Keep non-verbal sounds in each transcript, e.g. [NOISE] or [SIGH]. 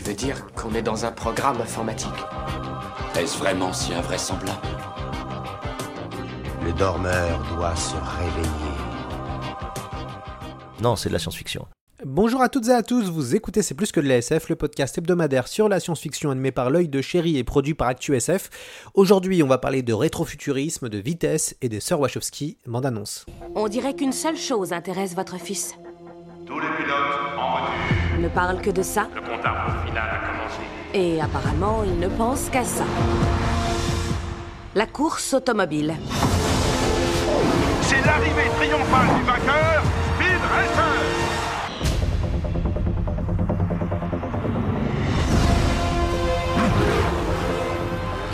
Tu veux dire qu'on est dans un programme informatique Est-ce vraiment si invraisemblable Le dormeur doit se réveiller. Non, c'est de la science-fiction. Bonjour à toutes et à tous, vous écoutez C'est plus que de la SF, le podcast hebdomadaire sur la science-fiction animé par l'œil de chéri et produit par ActuSF. Aujourd'hui, on va parler de rétrofuturisme, de vitesse et des sœurs Wachowski, bande annonce. On dirait qu'une seule chose intéresse votre fils. Tous les pilotes en. Ne parle que de ça. Le compte à rebours final a commencé. Et apparemment, il ne pense qu'à ça. La course automobile. C'est l'arrivée triomphale du vainqueur, Speed Racer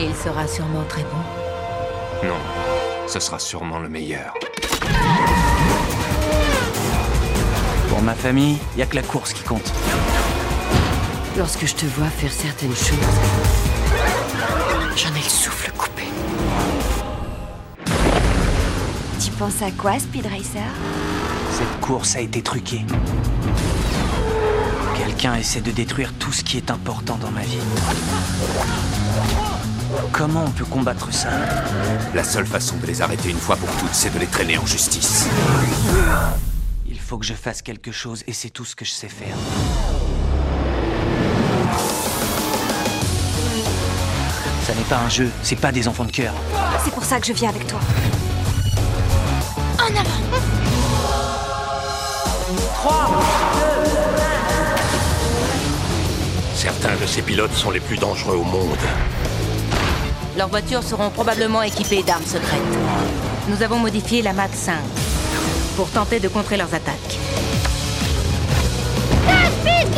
Il sera sûrement très bon. Non, ce sera sûrement le meilleur. Pour ma famille, y a que la course qui compte. Lorsque je te vois faire certaines choses, j'en ai le souffle coupé. Tu penses à quoi, Speed Racer? Cette course a été truquée. Quelqu'un essaie de détruire tout ce qui est important dans ma vie. Comment on peut combattre ça? La seule façon de les arrêter une fois pour toutes, c'est de les traîner en justice. Il faut que je fasse quelque chose et c'est tout ce que je sais faire. Ça n'est pas un jeu, c'est pas des enfants de cœur. C'est pour ça que je viens avec toi. En avant 3, 2, 1. Certains de ces pilotes sont les plus dangereux au monde. Leurs voitures seront probablement équipées d'armes secrètes. Nous avons modifié la Mach 5 pour tenter de contrer leurs attaques. Speed,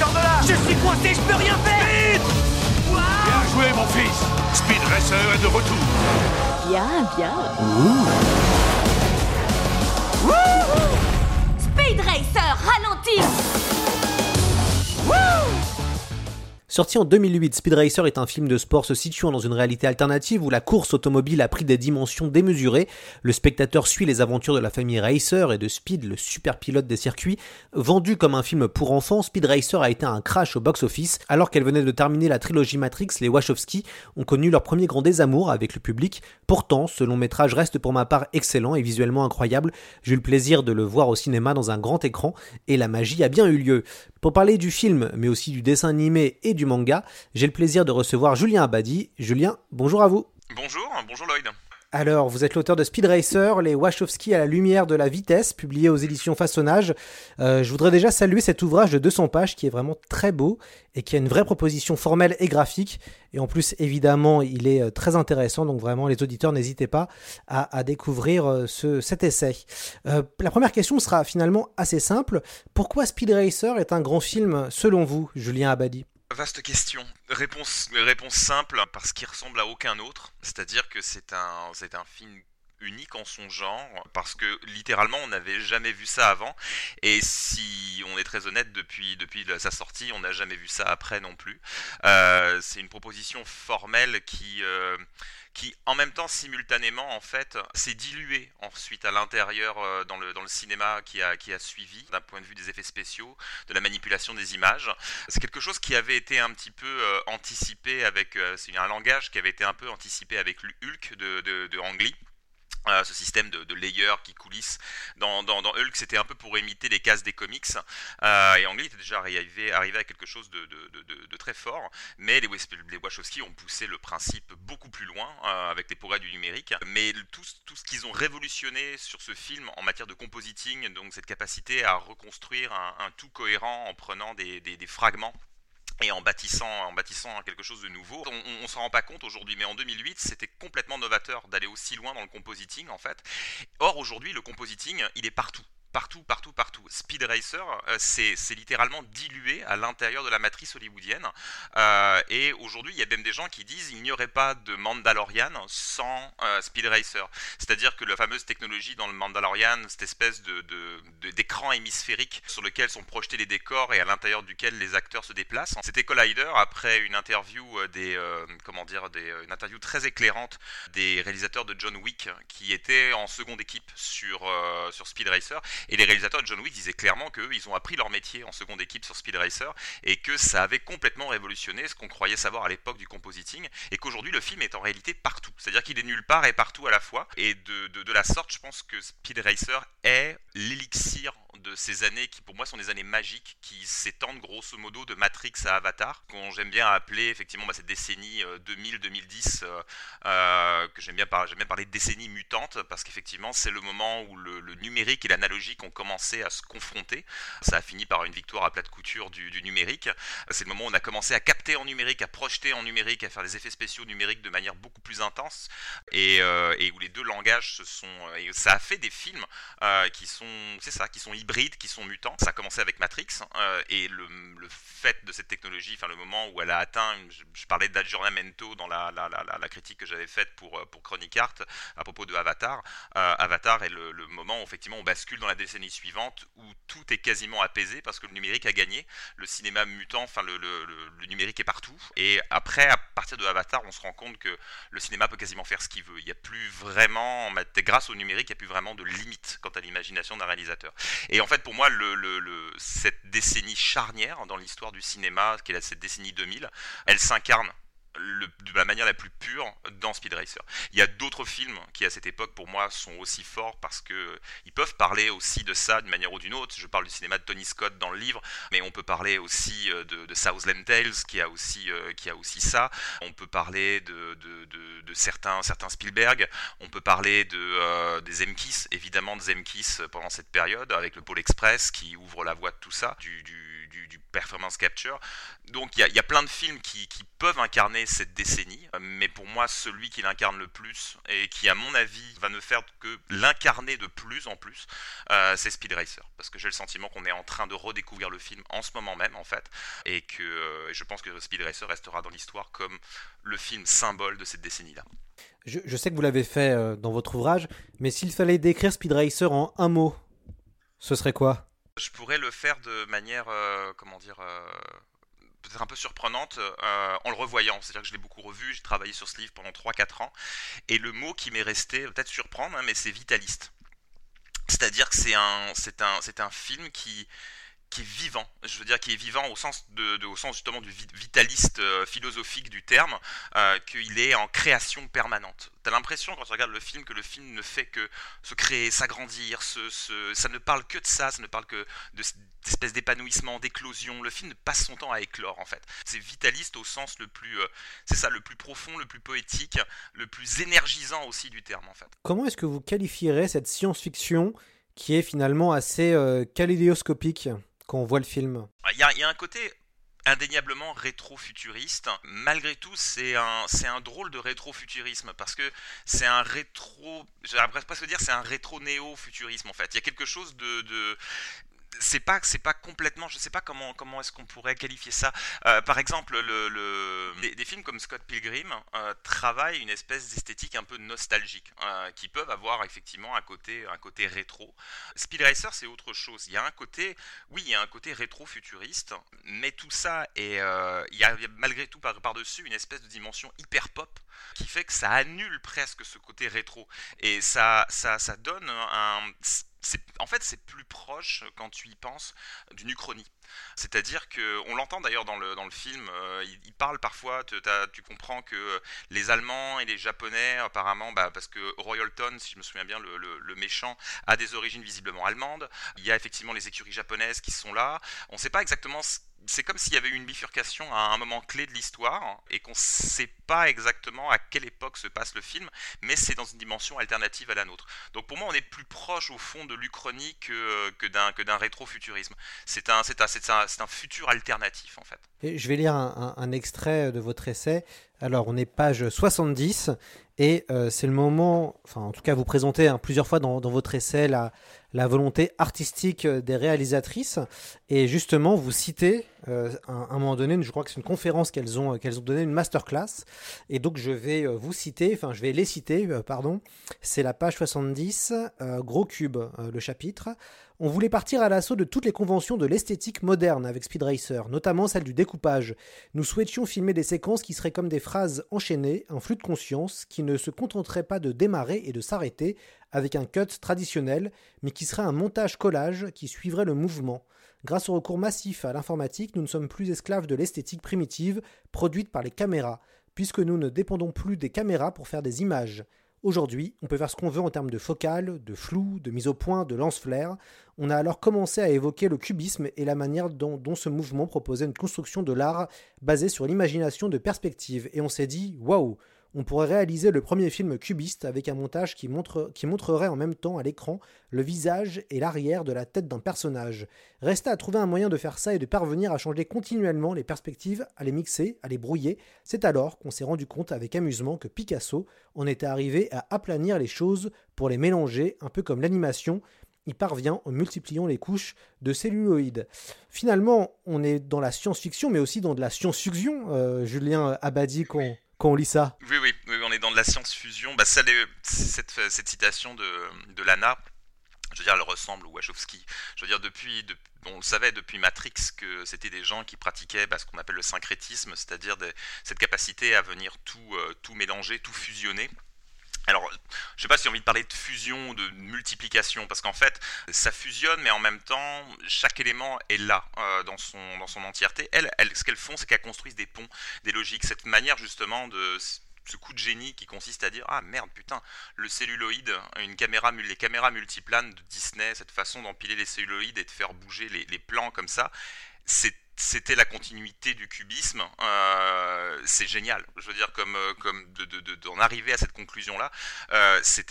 sors de là Je suis coincé, je peux rien faire. Bien joué, mon fils. Speed Racer est de retour. Bien, bien. Speed Racer, ralentis Sorti en 2008, Speed Racer est un film de sport se situant dans une réalité alternative où la course automobile a pris des dimensions démesurées. Le spectateur suit les aventures de la famille Racer et de Speed, le super pilote des circuits. Vendu comme un film pour enfants, Speed Racer a été un crash au box-office. Alors qu'elle venait de terminer la trilogie Matrix, les Wachowski ont connu leur premier grand désamour avec le public. Pourtant, ce long métrage reste pour ma part excellent et visuellement incroyable. J'ai eu le plaisir de le voir au cinéma dans un grand écran et la magie a bien eu lieu. Pour parler du film, mais aussi du dessin animé et du manga, j'ai le plaisir de recevoir Julien Abadi. Julien, bonjour à vous. Bonjour, bonjour Lloyd. Alors, vous êtes l'auteur de Speed Racer, les Wachowski à la lumière de la vitesse, publié aux éditions Façonnage. Euh, je voudrais déjà saluer cet ouvrage de 200 pages qui est vraiment très beau et qui a une vraie proposition formelle et graphique. Et en plus, évidemment, il est euh, très intéressant. Donc vraiment, les auditeurs, n'hésitez pas à, découvrir euh, ce, cet essai. La première question sera finalement assez simple. Pourquoi Speed Racer est un grand film selon vous, Julien Abadi? Vaste question. Réponse, simple, parce qu'il ressemble à aucun autre. C'est-à-dire que c'est un, c'est un film unique en son genre parce que littéralement on n'avait jamais vu ça avant et si on est très honnête depuis depuis sa sortie on n'a jamais vu ça après non plus euh, c'est une proposition formelle qui euh, qui en même temps simultanément en fait s'est dilué ensuite à l'intérieur euh, dans le dans le cinéma qui a qui a suivi d'un point de vue des effets spéciaux, de la manipulation des images. C'est quelque chose qui avait été un petit peu euh, anticipé avec euh, c'est un langage qui avait été un peu anticipé avec Hulk de de, de Ang Lee. Euh, ce système de, layers qui coulissent dans, Hulk, c'était un peu pour imiter les cases des comics. Euh, et Ang était déjà arrivé, à quelque chose de, très fort. Mais les, Wachowski ont poussé le principe beaucoup plus loin euh, avec les progrès du numérique. Mais tout, ce qu'ils ont révolutionné sur ce film en matière de compositing, donc cette capacité à reconstruire un, tout cohérent en prenant des fragments et en bâtissant, en bâtissant quelque chose de nouveau. On, on, s'en rend pas compte aujourd'hui, mais en 2008, c'était complètement novateur d'aller aussi loin dans le compositing, en fait. Or, aujourd'hui, le compositing, il est partout. Partout, partout, partout. Speed Racer, euh, c'est littéralement dilué à l'intérieur de la matrice hollywoodienne. Euh, et aujourd'hui, il y a même des gens qui disent qu'il n'y aurait pas de Mandalorian sans euh, Speed Racer. C'est-à-dire que la fameuse technologie dans le Mandalorian, cette espèce de d'écran hémisphérique sur lequel sont projetés les décors et à l'intérieur duquel les acteurs se déplacent. C'était Collider après une interview des comment dire une interview très éclairante des réalisateurs de John Wick qui étaient en seconde équipe sur Speed Racer et les réalisateurs de John Wick disaient clairement qu'eux, ils ont appris leur métier en seconde équipe sur Speed Racer et que ça avait complètement révolutionné ce qu'on croyait savoir à l'époque du compositing et qu'aujourd'hui le film est en réalité partout. C'est-à-dire qu'il est nulle part et partout à la fois. Et de, de, la sorte, je pense que Speed Racer est l'élixir de ces années qui pour moi sont des années magiques qui s'étendent grosso modo de Matrix à Avatar, qu'on j'aime bien appeler effectivement bah, cette décennie 2000-2010, euh, euh, que j'aime bien, j'aime bien parler de décennie mutante parce qu'effectivement c'est le moment où le, numérique et l'analogique ont commencé à se confronter. Ça a fini par une victoire à plat de couture du, numérique. C'est le moment où on a commencé à capter en numérique, à projeter en numérique, à faire des effets spéciaux numériques de manière beaucoup plus intense et, euh, où les deux langages se sont. Ça a fait des films qui sont, c'est ça, qui sont hybrides, qui sont mutants. Ça a commencé avec Matrix euh, et le, fait de cette technologie, enfin le moment où elle a atteint, je, parlais d'aggiornamento dans la, critique que j'avais faite pour, euh, pour Chronic Art à propos de Avatar. Euh, Avatar est le, moment où effectivement on bascule dans la décennie suivante où tout est quasiment apaisé parce que le numérique a gagné, le cinéma mutant, enfin le, le numérique est partout. Et après, à partir de Avatar, on se rend compte que le cinéma peut quasiment faire ce qu'il veut. Il n'y a plus vraiment, grâce au numérique, il n'y a plus vraiment de limite quant à l'imagination d'un réalisateur. Et en fait, pour moi, le, cette décennie charnière dans l'histoire du cinéma, qui est cette décennie 2000, elle s'incarne de la manière la plus pure dans Speed Racer. Il y a d'autres films qui à cette époque pour moi sont aussi forts parce que ils peuvent parler aussi de ça d'une manière ou d'une autre. Je parle du cinéma de Tony Scott dans le livre, mais on peut parler aussi euh, de, de Southland Tales qui a aussi euh, qui a aussi ça. On peut parler de, de, certains certains Spielberg. On peut parler de euh, des Zemkis évidemment de Zemkis pendant cette période avec le Pôle Express qui ouvre la voie de tout ça, du, du, du, performance capture. Donc il y a, y a, plein de films qui, qui peuvent incarner cette décennie, mais pour moi, celui qui l'incarne le plus et qui, à mon avis, va ne faire que l'incarner de plus en plus, euh, c'est Speed Racer. Parce que j'ai le sentiment qu'on est en train de redécouvrir le film en ce moment même, en fait, et que euh, je pense que Speed Racer restera dans l'histoire comme le film symbole de cette décennie-là. Je, sais que vous l'avez fait euh, dans votre ouvrage, mais s'il fallait décrire Speed Racer en un mot, ce serait quoi? Je pourrais le faire de manière, comment dire un peu surprenante euh, en le revoyant. C'est-à-dire que je l'ai beaucoup revu, j'ai travaillé sur ce livre pendant 3-4 ans, et le mot qui m'est resté, peut-être surprendre, hein, mais c'est vitaliste. C'est-à-dire que c'est un, c'est un, c'est un film qui, qui est vivant. Je veux dire qui est vivant au sens de, au sens justement du vitaliste euh, philosophique du terme, euh, qu'il est en création permanente. T'as l'impression quand tu regardes le film que le film ne fait que se créer, s'agrandir, ça ne parle que de ça, ça ne parle que de d'épanouissement, d'éclosion. Le film passe son temps à éclore en fait. C'est vitaliste au sens le plus, euh, c'est ça, le plus profond, le plus poétique, le plus énergisant aussi du terme en fait. Comment est-ce que vous qualifierez cette science-fiction qui est finalement assez kaléidoscopique? Quand on voit le film Il y, y, a un côté indéniablement rétro-futuriste. Malgré tout, c'est un, c'est un drôle de rétro-futurisme parce que c'est un rétro, j'aimerais presque dire c'est un rétro-néo-futurisme en fait. Il y a quelque chose de, de c'est pas c'est pas complètement je sais pas comment comment est-ce qu'on pourrait qualifier ça. Euh, par exemple le, des, films comme Scott Pilgrim euh, travaillent une espèce d'esthétique un peu nostalgique euh, qui peuvent avoir effectivement un côté un côté rétro. Speed Racer c'est autre chose. Il y a un côté oui il y a un côté rétro futuriste mais tout ça et il y, a malgré tout par, par dessus une espèce de dimension hyper pop qui fait que ça annule presque ce côté rétro. Et ça ça ça donne un en fait, c'est plus proche, quand tu y penses, d'une uchronie. C'est-à-dire que, on l'entend d'ailleurs dans le, dans le film, euh, il, parle parfois, tu comprends que les Allemands et les Japonais, apparemment, bah, parce que Royalton, si je me souviens bien, le, le, méchant, a des origines visiblement allemandes. Il y a effectivement les écuries japonaises qui sont là. On ne sait pas exactement c'est comme s'il y avait eu une bifurcation à un moment clé de l'histoire et qu'on ne sait pas exactement à quelle époque se passe le film, mais c'est dans une dimension alternative à la nôtre. Donc pour moi, on est plus proche au fond de l'Uchronie que, que d'un, rétrofuturisme. C'est un, c'est, un, futur alternatif en fait. Je vais lire un, extrait de votre essai. Alors on est page 70 et euh, c'est le moment, enfin en tout cas vous présentez hein, plusieurs fois dans, votre essai la, la volonté artistique des réalisatrices. Et justement, vous citez euh, à un moment donné, je crois que c'est une conférence qu'elles ont, qu'elles ont donné, une masterclass. Et donc, je vais vous citer, enfin, je vais les citer, pardon. C'est la page 70, gros cube, le chapitre. On voulait partir à l'assaut de toutes les conventions de l'esthétique moderne avec Speed Racer, notamment celle du découpage. Nous souhaitions filmer des séquences qui seraient comme des phrases enchaînées, un flux de conscience, qui ne se contenterait pas de démarrer et de s'arrêter avec un cut traditionnel, mais qui serait un montage-collage qui suivrait le mouvement. Grâce au recours massif à l'informatique, nous ne sommes plus esclaves de l'esthétique primitive produite par les caméras, puisque nous ne dépendons plus des caméras pour faire des images. Aujourd'hui, on peut faire ce qu'on veut en termes de focale, de flou, de mise au point, de lance-flair. On a alors commencé à évoquer le cubisme et la manière dont, ce mouvement proposait une construction de l'art basée sur l'imagination de perspective. Et on s'est dit, waouh, on pourrait réaliser le premier film cubiste avec un montage qui, montre, qui montrerait en même temps à l'écran le visage et l'arrière de la tête d'un personnage. Restait à trouver un moyen de faire ça et de parvenir à changer continuellement les perspectives, à les mixer, à les brouiller. C'est alors qu'on s'est rendu compte avec amusement que Picasso en était arrivé à aplanir les choses pour les mélanger, un peu comme l'animation, il parvient en multipliant les couches de celluloïdes. Finalement, on est dans la science-fiction, mais aussi dans de la science-fiction, euh, Julien Abadi, qu'on quand on lit ça. Oui, oui, oui, on est dans de la science-fusion. Bah, cette, cette, citation de, de Lana, je veux dire, elle ressemble au Wachowski. Je veux dire, depuis, on le savait depuis Matrix que c'était des gens qui pratiquaient bah, ce qu'on appelle le syncrétisme, c'est-à-dire cette capacité à venir tout, euh, tout mélanger, tout fusionner. Alors, je sais pas si j'ai envie de parler de fusion, de multiplication, parce qu'en fait, ça fusionne, mais en même temps, chaque élément est là euh, dans, son, dans son entièreté. Elles, ce qu'elles font, c'est qu'elles construisent des ponts, des logiques, cette manière justement de ce coup de génie qui consiste à dire ah merde putain le celluloïde une caméra les caméras multiplanes de Disney cette façon d'empiler les celluloïdes et de faire bouger les, les plans comme ça c'est c'était la continuité du cubisme, euh, c'est génial. Je veux dire, comme, euh, comme d'en arriver à cette conclusion-là, euh, c'est,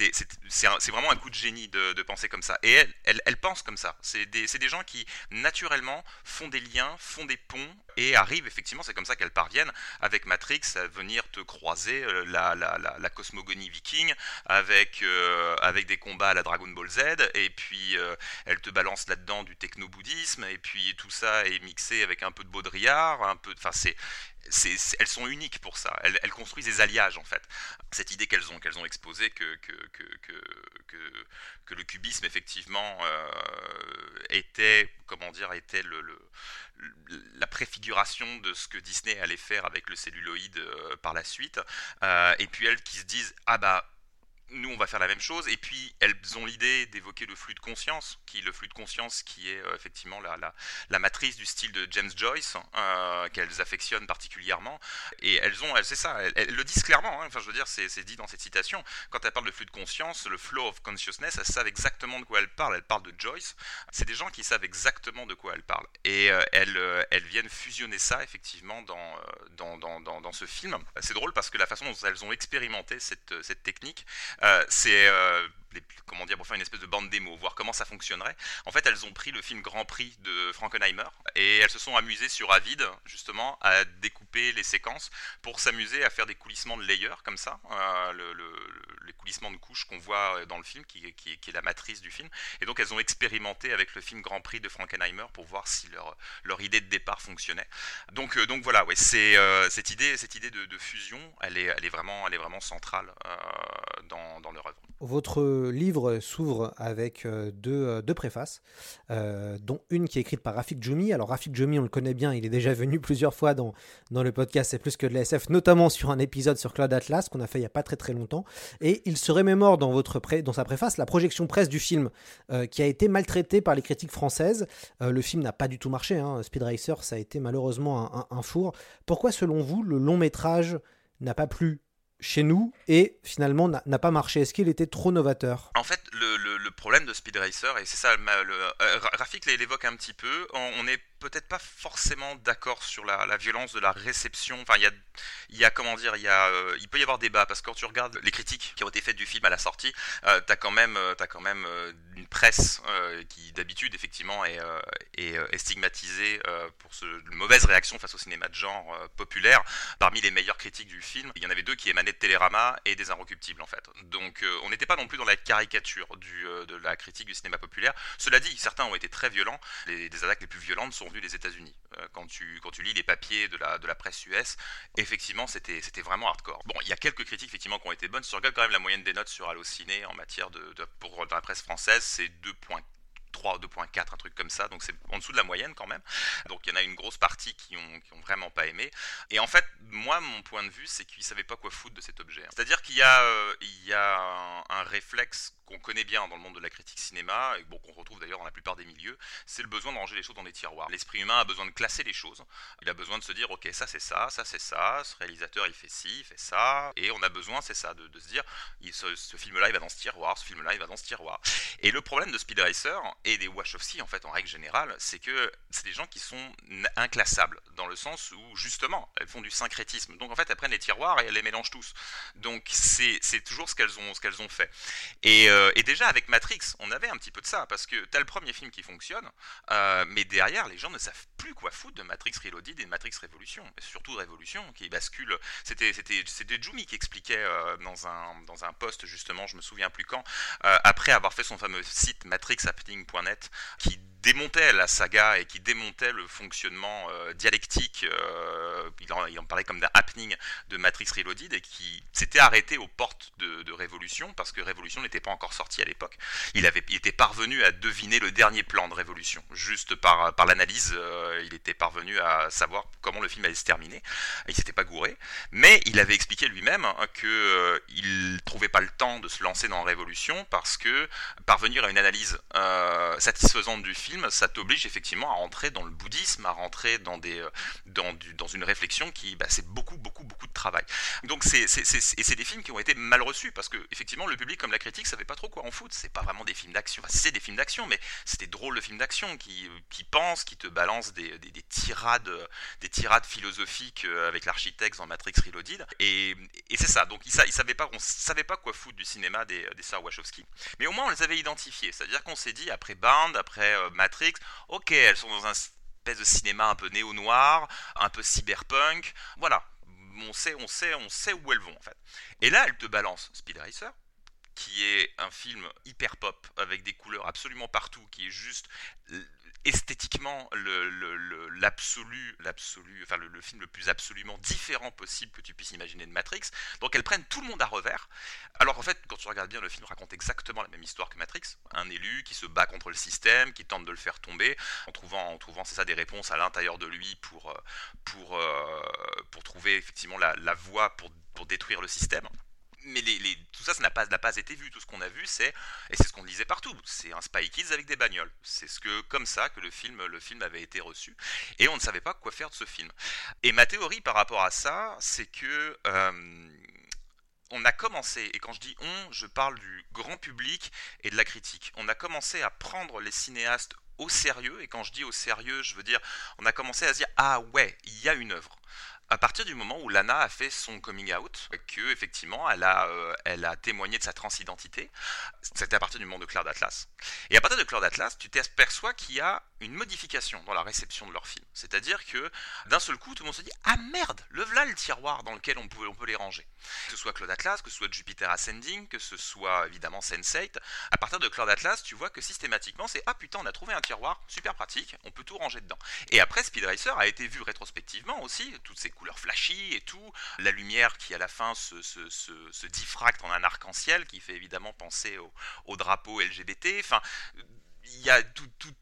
vraiment un coup de génie de, penser comme ça. Et elle, elle, elle pense comme ça. C'est des, des, gens qui, naturellement, font des liens, font des ponts et arrivent, effectivement, c'est comme ça qu'elles parviennent, avec Matrix, à venir te croiser la, la, cosmogonie viking, avec, avec des combats à la Dragon Ball Z, et puis elle te balance là-dedans du techno-bouddhisme, et puis tout ça est mixé avec un peu de Baudrillard, un peu, enfin c'est, elles sont uniques pour ça. Elles, construisent des alliages en fait. Cette idée qu'elles ont, qu'elles ont exposée que que, que, que, le cubisme effectivement euh, était, comment dire, était le, la préfiguration de ce que Disney allait faire avec le celluloïde euh, par la suite. Euh, et puis elles qui se disent ah bah nous, on va faire la même chose. Et puis, elles ont l'idée d'évoquer le flux de conscience, qui le flux de conscience qui est euh, effectivement la, la, la, matrice du style de James Joyce, euh, qu'elles affectionnent particulièrement. Et elles ont, c'est ça, elles, le disent clairement. Hein. enfin, je veux dire, c'est, dit dans cette citation. Quand elles parlent de flux de conscience, le flow of consciousness, elles savent exactement de quoi elles parlent. Elles parlent de Joyce. C'est des gens qui savent exactement de quoi elles parlent. Et euh, elles, elles viennent fusionner ça effectivement dans, dans, dans, dans, dans ce film. C'est drôle parce que la façon dont elles ont expérimenté cette, cette technique, euh, c'est euh, comment dire, pour faire une espèce de bande démo, voir comment ça fonctionnerait. En fait, elles ont pris le film Grand Prix de Frankenheimer et elles se sont amusées sur Avid, justement, à découper les séquences pour s'amuser à faire des coulissements de layers comme ça, euh, le, les coulissements de couches qu'on voit dans le film, qui, qui, qui, est la matrice du film. Et donc, elles ont expérimenté avec le film Grand Prix de Frankenheimer pour voir si leur, leur idée de départ fonctionnait. Donc, donc voilà, ouais, cette idée, cette idée de, de, fusion, elle est, elle est vraiment, elle est vraiment centrale euh, dans, dans leur œuvre. Votre livre s'ouvre avec euh, deux, euh, deux préfaces, euh, dont une qui est écrite par Rafik Djoumi. Alors Rafik Djoumi, on le connaît bien, il est déjà venu [LAUGHS] plusieurs fois dans, dans le podcast C'est plus que de la SF, notamment sur un épisode sur Cloud Atlas qu'on a fait il n'y a pas très très longtemps. Et il se remémore dans, votre dans sa préface la projection presse du film qui a été maltraité par les critiques françaises. le film n'a pas du tout marché, hein. Speed Racer ça a été malheureusement un four. Pourquoi selon vous le long métrage n'a pas plu chez nous et finalement n'a pas marché. Est-ce qu'il était trop novateur? En fait, le, problème de Speed Racer, et c'est ça, le, euh, Rafik l'évoque un petit peu, on, est peut-être pas forcément d'accord sur la, violence de la réception. Enfin, il y a, y a comment dire, il euh, il peut y avoir débat parce que quand tu regardes les critiques qui ont été faites du film à la sortie, euh, t'as quand même, euh, as quand même euh, une presse qui d'habitude effectivement est, est, stigmatisée pour ce, une mauvaise réaction face au cinéma de genre populaire. Parmi les meilleures critiques du film, il y en avait deux qui émanaient de Télérama et des Inrecuptibles en fait. Donc, on n'était pas non plus dans la caricature de la critique du cinéma populaire. Cela dit, certains ont été très violents. Les, les attaques les plus violentes sont des États-Unis. quand tu quand tu lis les papiers de la de la presse US, effectivement, c'était c'était vraiment hardcore. Bon, il y a quelques critiques effectivement qui ont été bonnes. Si tu regardes quand même la moyenne des notes sur Allociné en matière de, pour la presse française, c'est 2.3 2.4, un truc comme ça, donc c'est en dessous de la moyenne quand même. Donc il y en a une grosse partie qui ont, qui ont vraiment pas aimé. Et en fait, moi, mon point de vue, c'est qu'ils savaient pas quoi foutre de cet objet. C'est-à-dire qu'il y a, euh, il y a un, un réflexe qu'on connaît bien dans le monde de la critique cinéma, et bon, qu'on retrouve d'ailleurs dans la plupart des milieux, c'est le besoin de ranger les choses dans des tiroirs. L'esprit humain a besoin de classer les choses. Il a besoin de se dire, ok, ça c'est ça, ça c'est ça, ce réalisateur il fait ci, il fait ça, et on a besoin, c'est ça, de, se dire, ce, film-là il va dans ce tiroir, ce film-là il va dans ce tiroir. Et le problème de Speed Racer et des Wachowski en fait en règle générale, c'est que c'est des gens qui sont inclassables dans le sens où justement elles font du syncrétisme. Donc en fait elles prennent les tiroirs et elles les mélangent tous. Donc c'est toujours ce qu'elles ont ce qu'elles ont fait. Et euh, et déjà avec Matrix, on avait un petit peu de ça, parce que t'as le premier film qui fonctionne, euh, mais derrière, les gens ne savent plus quoi foutre de Matrix Reloaded et de Matrix Révolution, et surtout Révolution, qui bascule. C'était c'était Jumi qui expliquait euh, dans un dans un post justement, je me souviens plus quand, après avoir fait son fameux site matrixhappening.net, qui démontait la saga et qui démontait le fonctionnement euh, dialectique, euh, il, en, parlait comme d'un happening de Matrix Reloaded et qui s'était arrêté aux portes de, Révolution parce que Révolution n'était pas encore sorti à l'époque. Il avait, il était parvenu à deviner le dernier plan de Révolution, juste par, par l'analyse, euh, il était parvenu à savoir comment le film allait se terminer. Il s'était pas gouré, mais il avait expliqué lui-même hein, que il trouvait pas le temps de se lancer dans Révolution parce que parvenir à une analyse satisfaisante du film ça t'oblige effectivement à rentrer dans le bouddhisme, à rentrer dans, des, dans, du, dans une réflexion qui, bah, c'est beaucoup, beaucoup, beaucoup de travail. Donc c'est, c'est, c'est, et c'est des films qui ont été mal reçus parce que effectivement le public comme la critique savait pas trop quoi en foutre. C'est pas vraiment des films d'action. C'est des films d'action, mais c'était drôle de films d'action qui, qui pensent, qui te balancent des, des, des tirades, des tirades philosophiques avec l'architecte dans Matrix Reloaded. Et, et c'est ça. Donc ils, ils savaient pas, on savait pas quoi foutre du cinéma des, des sœurs Wachowski. Mais au moins on les avait identifiés. C'est-à-dire qu'on s'est dit après Bound, après euh, Ok, elles sont dans un espèce de cinéma un peu néo-noir, un peu cyberpunk, voilà. On sait, on sait, on sait où elles vont en fait. Et là, elle te balance Speed Racer, qui est un film hyper pop avec des couleurs absolument partout, qui est juste esthétiquement l'absolu, l'absolu, enfin le, le, film le plus absolument différent possible que tu puisses imaginer de Matrix. Donc elles prennent tout le monde à revers. Alors en fait, quand tu regardes bien, le film raconte exactement la même histoire que Matrix. Un élu qui se bat contre le système, qui tente de le faire tomber, en trouvant, en trouvant c'est ça, des réponses à l'intérieur de lui pour, pour, pour trouver effectivement la, la voie pour, pour détruire le système mais tout ça, ça n'a pas, été vu. Tout ce qu'on a vu, c'est, et c'est ce qu'on disait partout, c'est un Spy Kids avec des bagnoles. C'est ce que, comme ça, que le film, le film avait été reçu. Et on ne savait pas quoi faire de ce film. Et ma théorie par rapport à ça, c'est que euh, on a commencé, et quand je dis on, je parle du grand public et de la critique. On a commencé à prendre les cinéastes au sérieux, et quand je dis au sérieux, je veux dire, on a commencé à se dire ah ouais, il y a une œuvre à partir du moment où Lana a fait son coming out, que effectivement elle a, euh, elle a témoigné de sa transidentité, c'était à partir du moment de Cloud Atlas. Et à partir de Cloud Atlas, tu t'aperçois qu'il y a une modification dans la réception de leur film. C'est-à-dire que d'un seul coup, tout le monde se dit Ah merde, le voilà le tiroir dans lequel on peut, on peut les ranger. Que ce soit Cloud Atlas, que ce soit Jupiter Ascending, que ce soit évidemment Sense8. À partir de Cloud Atlas, tu vois que systématiquement c'est Ah putain, on a trouvé un tiroir super pratique, on peut tout ranger dedans. Et après, Speed Racer a été vu rétrospectivement aussi, toutes ces couleurs flashy et tout, la lumière qui à la fin se, se, se, se diffracte en un arc-en-ciel qui fait évidemment penser au, au drapeau LGBT. Enfin, il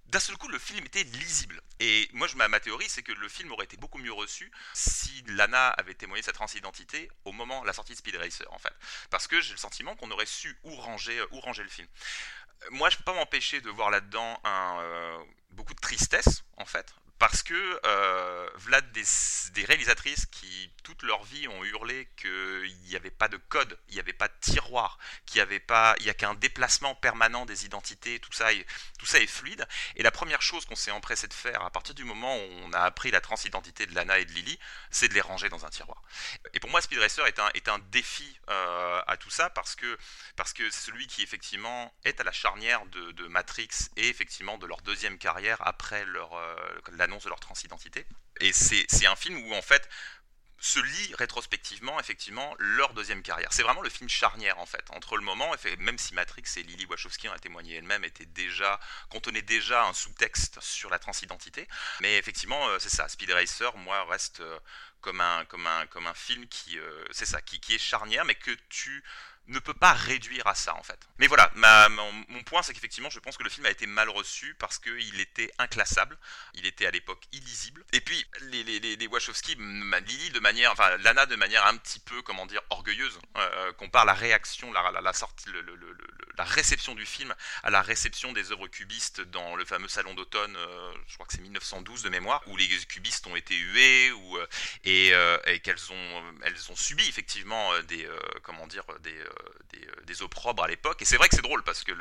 d'un seul coup le film était lisible. Et moi je, ma, ma théorie c'est que le film aurait été beaucoup mieux reçu si Lana avait témoigné sa transidentité au moment de la sortie de Speed Racer en fait. Parce que j'ai le sentiment qu'on aurait su où ranger ranger le film. Moi je peux pas m'empêcher de voir là-dedans euh, beaucoup de tristesse en fait, parce que euh, Vlad des, réalisatrices qui toute leur vie ont hurlé qu'il n'y avait pas de code, il n'y avait pas de tiroir, qu'il n'y avait pas, il y a qu'un déplacement permanent des identités, tout ça, est, tout ça est fluide. Et la première chose qu'on s'est empressé de faire à partir du moment où on a appris la transidentité de Lana et de Lily, c'est de les ranger dans un tiroir. Et pour moi, Speed Racer est un, est un défi euh, à tout ça parce que parce que celui qui effectivement est à la charnière de, de Matrix et effectivement de leur deuxième carrière après leur euh, de leur transidentité. Et c'est un film où en fait se lit rétrospectivement effectivement leur deuxième carrière. C'est vraiment le film charnière en fait entre le moment, même si Matrix et Lily Wachowski en a témoigné elle-même, étaient déjà contenaient déjà un sous-texte sur la transidentité. Mais effectivement, euh, c'est ça. Speed Racer, moi, reste euh, comme un comme un comme un film qui euh, c'est ça qui, qui est charnière, mais que tu ne peut pas réduire à ça en fait. Mais voilà, mon, point c'est qu'effectivement je pense que le film a été mal reçu parce qu'il était inclassable, il était à l'époque illisible. Et puis les, les, les, Wachowski, Lily de manière, enfin Lana de manière un petit peu, comment dire, orgueilleuse, euh, compare la réaction, la, la, sortie, le, la réception du film à la réception des œuvres cubistes dans le fameux salon d'automne, euh, je crois que c'est 1912 de mémoire, où les cubistes ont été hués ou, euh, et, euh, et qu'elles ont, elles ont subi effectivement des, euh, comment dire, des des, des, opprobres à l'époque. Et c'est vrai que c'est drôle parce que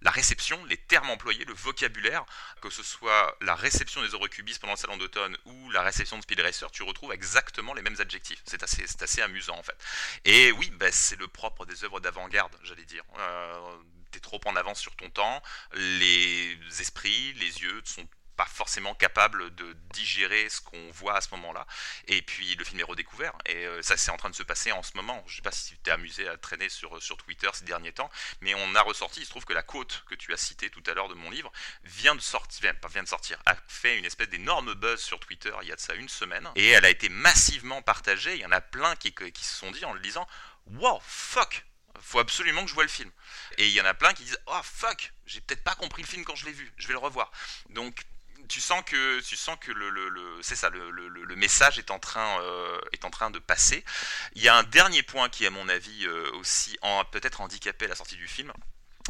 la réception, les termes employés, le vocabulaire, que ce soit la réception des œuvres cubistes pendant le salon d'automne ou la réception de Speed Racer, tu retrouves exactement les mêmes adjectifs. C'est assez, c'est assez amusant en fait. Et oui, bah, c'est le propre des œuvres d'avant-garde, j'allais dire. Euh, T'es trop en avance sur ton temps, les esprits, les yeux sont pas forcément capable de digérer ce qu'on voit à ce moment-là. Et puis le film est redécouvert. Et euh, ça, c'est en train de se passer en ce moment. Je sais pas si tu t'es amusé à traîner sur, sur Twitter ces derniers temps, mais on a ressorti, il se trouve que la côte que tu as citée tout à l'heure de mon livre vient de sortir, pas vient de sortir, a fait une espèce d'énorme buzz sur Twitter il y a de ça une semaine. Et elle a été massivement partagée. Il y en a plein qui, qui se sont dit en le disant Wow, fuck! faut absolument que je vois le film. Et il y en a plein qui disent Oh fuck, j'ai peut-être pas compris le film quand je l'ai vu, je vais le revoir. Donc tu sens que tu sens que le, le, le c'est message est en train euh, est en train de passer. Il y a un dernier point qui à mon avis euh, aussi peut-être handicapé la sortie du film.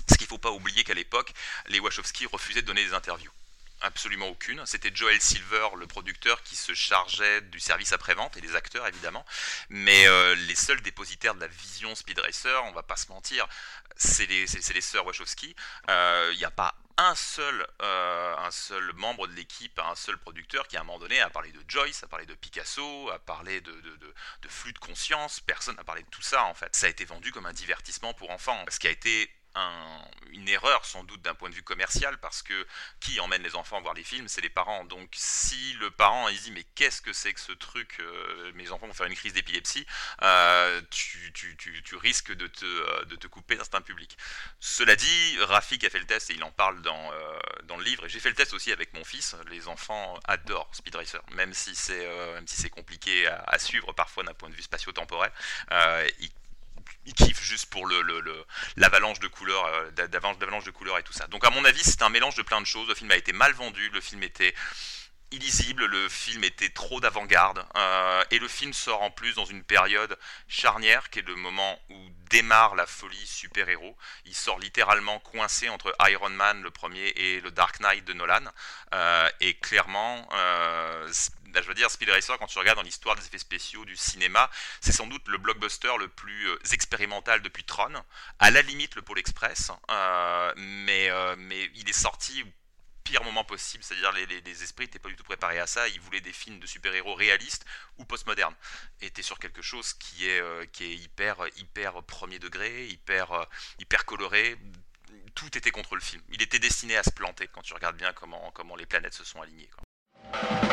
Ce qu'il faut pas oublier qu'à l'époque, les Wachowski refusaient de donner des interviews absolument aucune. C'était Joel Silver, le producteur, qui se chargeait du service après-vente et les acteurs évidemment. Mais euh, les seuls dépositaires de la vision Speed Racer, on va pas se mentir, c'est les, c'est, les sœurs Wachowski. Il euh, n'y a pas un seul, euh, un seul membre de l'équipe, un seul producteur qui à un moment donné a parlé de Joyce, a parlé de Picasso, a parlé de, de flux de conscience. Personne n'a parlé de tout ça en fait. Ça a été vendu comme un divertissement pour enfants. Ce qui a été un, une erreur sans doute d'un point de vue commercial parce que qui emmène les enfants voir les films c'est les parents. Donc si le parent il dit mais qu'est-ce que c'est que ce truc euh, mes enfants vont faire une crise d'épilepsie euh, tu, tu, tu, tu, risques de te, de te couper d'un certain public. Cela dit Rafik a fait le test et il en parle dans, euh, dans le livre et j'ai fait le test aussi avec mon fils. Les enfants adorent Speed Racer même si c'est euh, si compliqué à, suivre parfois d'un point de vue spatio-temporel il kiffe juste pour le, l'avalanche de couleurs, euh, d'avalanche de couleurs et tout ça. Donc à mon avis, c'est un mélange de plein de choses. Le film a été mal vendu, le film était illisible, le film était trop d'avant-garde, euh, et le film sort en plus dans une période charnière qui est le moment où démarre la folie super-héros. Il sort littéralement coincé entre Iron Man le premier et le Dark Knight de Nolan, euh, et clairement, euh, je veux dire, Speed Racer, quand tu regardes dans l'histoire des effets spéciaux du cinéma, c'est sans doute le blockbuster le plus expérimental depuis Tron, à la limite le Pôle Express, mais, mais il est sorti pire moment possible, c'est-à-dire les, les, esprits n'étaient pas du tout préparés à ça, ils voulaient des films de super-héros réalistes ou postmodernes, et t'es sur quelque chose qui est, euh, qui est hyper, hyper premier degré, hyper, euh, hyper coloré, tout était contre le film, il était destiné à se planter quand tu regardes bien comment, comment les planètes se sont alignées. Quoi.「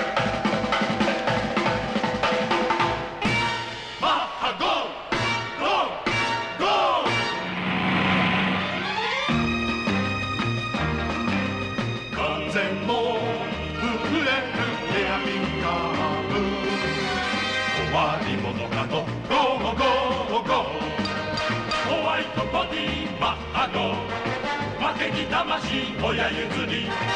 自己。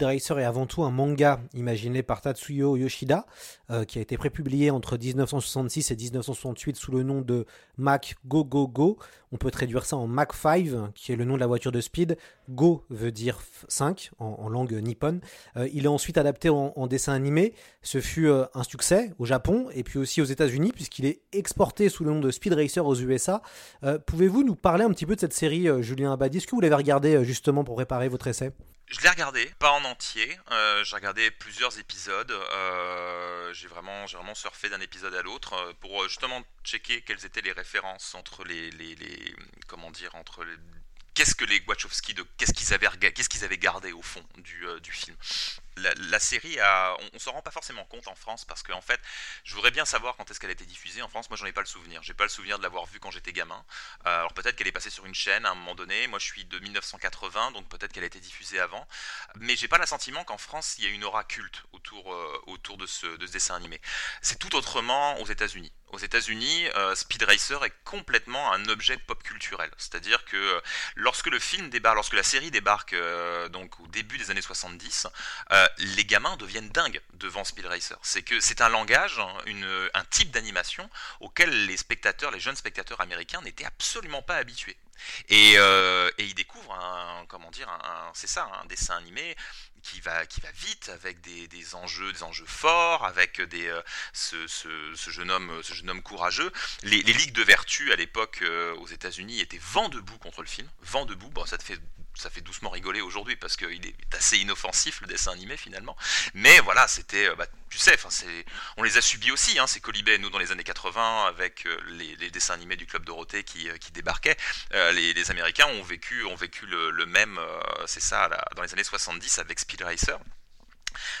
Speed Racer est avant tout un manga imaginé par Tatsuyo Yoshida, euh, qui a été prépublié entre 1966 et 1968 sous le nom de Mac Go Go Go. On peut traduire ça en Mac 5, qui est le nom de la voiture de Speed. Go veut dire 5 en, langue nippone. Euh, il est ensuite adapté en, dessin animé. Ce fut euh, un succès au Japon et puis aussi aux États-Unis, puisqu'il est exporté sous le nom de Speed Racer aux USA. Pouvez-vous nous parler un petit peu de cette série, Julien Abadi? Est-ce que vous l'avez regardé justement pour préparer votre essai? Je l'ai regardé, pas en entier. Euh, j'ai regardé plusieurs épisodes. Euh, j'ai vraiment, vraiment surfé d'un épisode à l'autre euh, pour justement checker quelles étaient les références entre les, comment dire, entre les, qu'est-ce que les Wachowski, de, qu'est-ce qu'ils avaient, qu'est-ce qu'ils avaient gardé au fond euh, du film. La, série, on, ne s'en rend pas forcément compte en France parce qu'en en fait, je voudrais bien savoir quand est-ce qu'elle a été diffusée en France. Moi, j'en ai pas le souvenir. J'ai pas le souvenir de l'avoir vue quand j'étais gamin. Euh, alors peut-être qu'elle est passée sur une chaîne à un moment donné. Moi, je suis de 1980, donc peut-être qu'elle a été diffusée avant. Mais j'ai pas l'assentiment qu'en France, il y a une aura culte autour, euh, autour de ce, de ce dessin animé. C'est tout autrement aux États-Unis aux États-Unis, euh, Speed Racer est complètement un objet pop culturel. C'est-à-dire que lorsque le film débarque, lorsque la série débarque donc au début des années 70, les gamins deviennent dingues devant Speed Racer. C'est que c'est un langage, hein, un type d'animation auquel les spectateurs, les jeunes spectateurs américains n'étaient absolument pas habitués. Et, ils découvrent comment dire, c'est ça, un dessin animé qui va, qui va vite, avec des, des enjeux, des enjeux forts, avec des, euh, ce, ce, jeune homme, ce jeune homme courageux. Les, les ligues de vertu à l'époque euh, aux États-Unis étaient vent debout contre le film, vent debout. Bon, ça te fait ça fait doucement rigoler aujourd'hui parce qu'il est assez inoffensif le dessin animé finalement. Mais voilà, c'était, euh, bah, tu sais, on les a subis aussi, hein, ces nous dans les années 80 avec les, les, dessins animés du club Dorothée qui, qui débarquaient. les, les, Américains ont vécu, ont vécu le, même, c'est ça, dans les années 70 avec Speed Racer.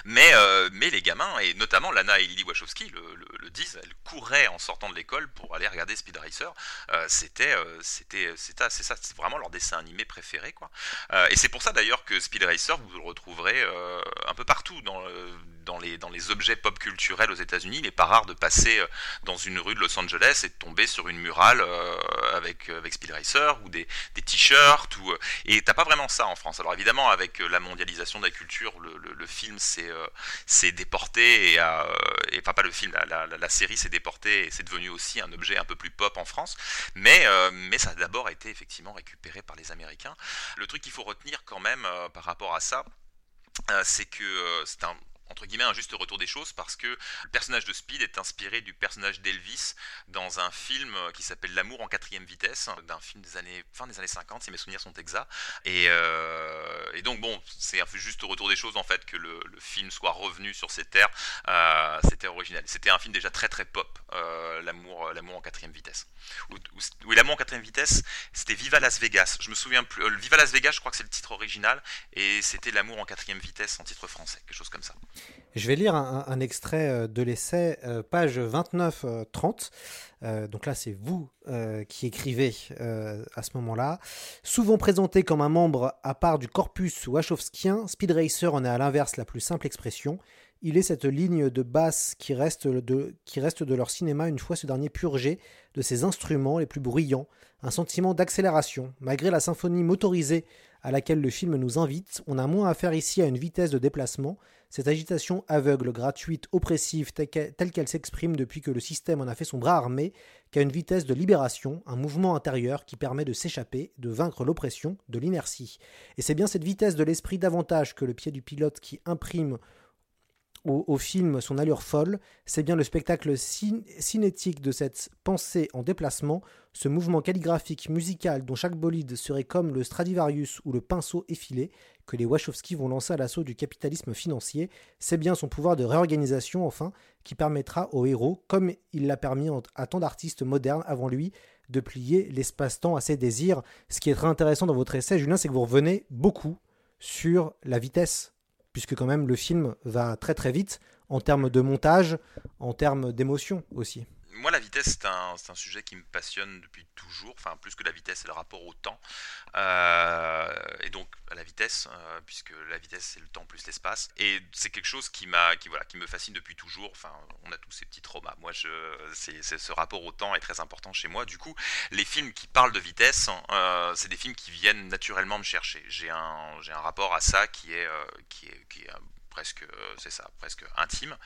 Mais, euh, les gamins, et notamment Lana et Lily Wachowski le, disent, elles couraient en sortant de l'école pour aller regarder Speed Racer. Euh, c'était, euh, c'était, c'est ça, c'est vraiment leur dessin animé préféré, et c'est pour ça d'ailleurs que Speed Racer, vous le retrouverez un peu partout dans, dans, les, dans les objets pop culturels aux États-Unis. Il n'est pas rare de passer dans une rue de Los Angeles et de tomber sur une murale avec, avec Speed Racer ou des, des t-shirts. Ou, et t'as pas vraiment ça en France. Alors évidemment, avec la mondialisation de la culture, le, le film euh, c'est déporté et, euh, et, enfin pas le film, la, série s'est déportée et c'est devenu aussi un objet un peu plus pop en France, mais, euh, mais ça a d'abord été effectivement récupéré par les Américains. Le truc qu'il faut retenir quand même par rapport à ça, c'est que c'est un entre guillemets un juste retour des choses parce que le personnage de Speed est inspiré du personnage d'Elvis dans un film qui s'appelle L'amour en quatrième vitesse, d'un film des années fin des années 50 si mes souvenirs sont exacts. Et, euh, donc bon, c'est un juste retour des choses en fait que le, film soit revenu sur ces terres. Euh, c'était original. C'était un film déjà très très pop, euh, L'amour l'amour en quatrième vitesse. oui, L'amour en quatrième vitesse, c'était Viva Las Vegas. Je me souviens plus. Viva Las Vegas, je crois que c'est le titre original et c'était L'amour en quatrième vitesse en titre français, quelque chose comme ça. Je vais lire un, extrait euh, de l'essai, euh, page 29-30. Euh, donc là, c'est vous qui écrivez à ce moment-là. Souvent présenté comme un membre à part du corpus wachowskien, Speed Racer en est à l'inverse la plus simple expression. Il est cette ligne de basse qui reste de, qui reste de leur cinéma une fois ce dernier purgé de ses instruments les plus bruyants, un sentiment d'accélération. Malgré la symphonie motorisée à laquelle le film nous invite, on a moins affaire ici à une vitesse de déplacement, cette agitation aveugle, gratuite, oppressive, telle qu'elle s'exprime depuis que le système en a fait son bras armé, qu'à une vitesse de libération, un mouvement intérieur qui permet de s'échapper, de vaincre l'oppression, de l'inertie. Et c'est bien cette vitesse de l'esprit davantage que le pied du pilote qui imprime au, film son allure folle, c'est bien le spectacle cinétique de cette pensée en déplacement, ce mouvement calligraphique musical dont chaque bolide serait comme le Stradivarius ou le pinceau effilé, que les Wachowski vont lancer à l'assaut du capitalisme financier, c'est bien son pouvoir de réorganisation enfin qui permettra au héros, comme il l'a permis à tant d'artistes modernes avant lui, de plier l'espace-temps à ses désirs. Ce qui est très intéressant dans votre essai, Julien, c'est que vous revenez beaucoup sur la vitesse puisque quand même le film va très très vite en termes de montage, en termes d'émotion aussi. Moi, la vitesse, c'est un, sujet qui me passionne depuis toujours. Enfin, plus que la vitesse, c'est le rapport au temps. Euh, et donc, à la vitesse, euh, puisque la vitesse c'est le temps plus l'espace. Et c'est quelque chose qui qui voilà, qui me fascine depuis toujours. Enfin, on a tous ces petits traumas. Moi, je, c'est, ce rapport au temps est très important chez moi. Du coup, les films qui parlent de vitesse, euh, c'est des films qui viennent naturellement me chercher. J'ai un, un rapport à ça qui est, qui est, qui est presque, c'est ça, presque intime.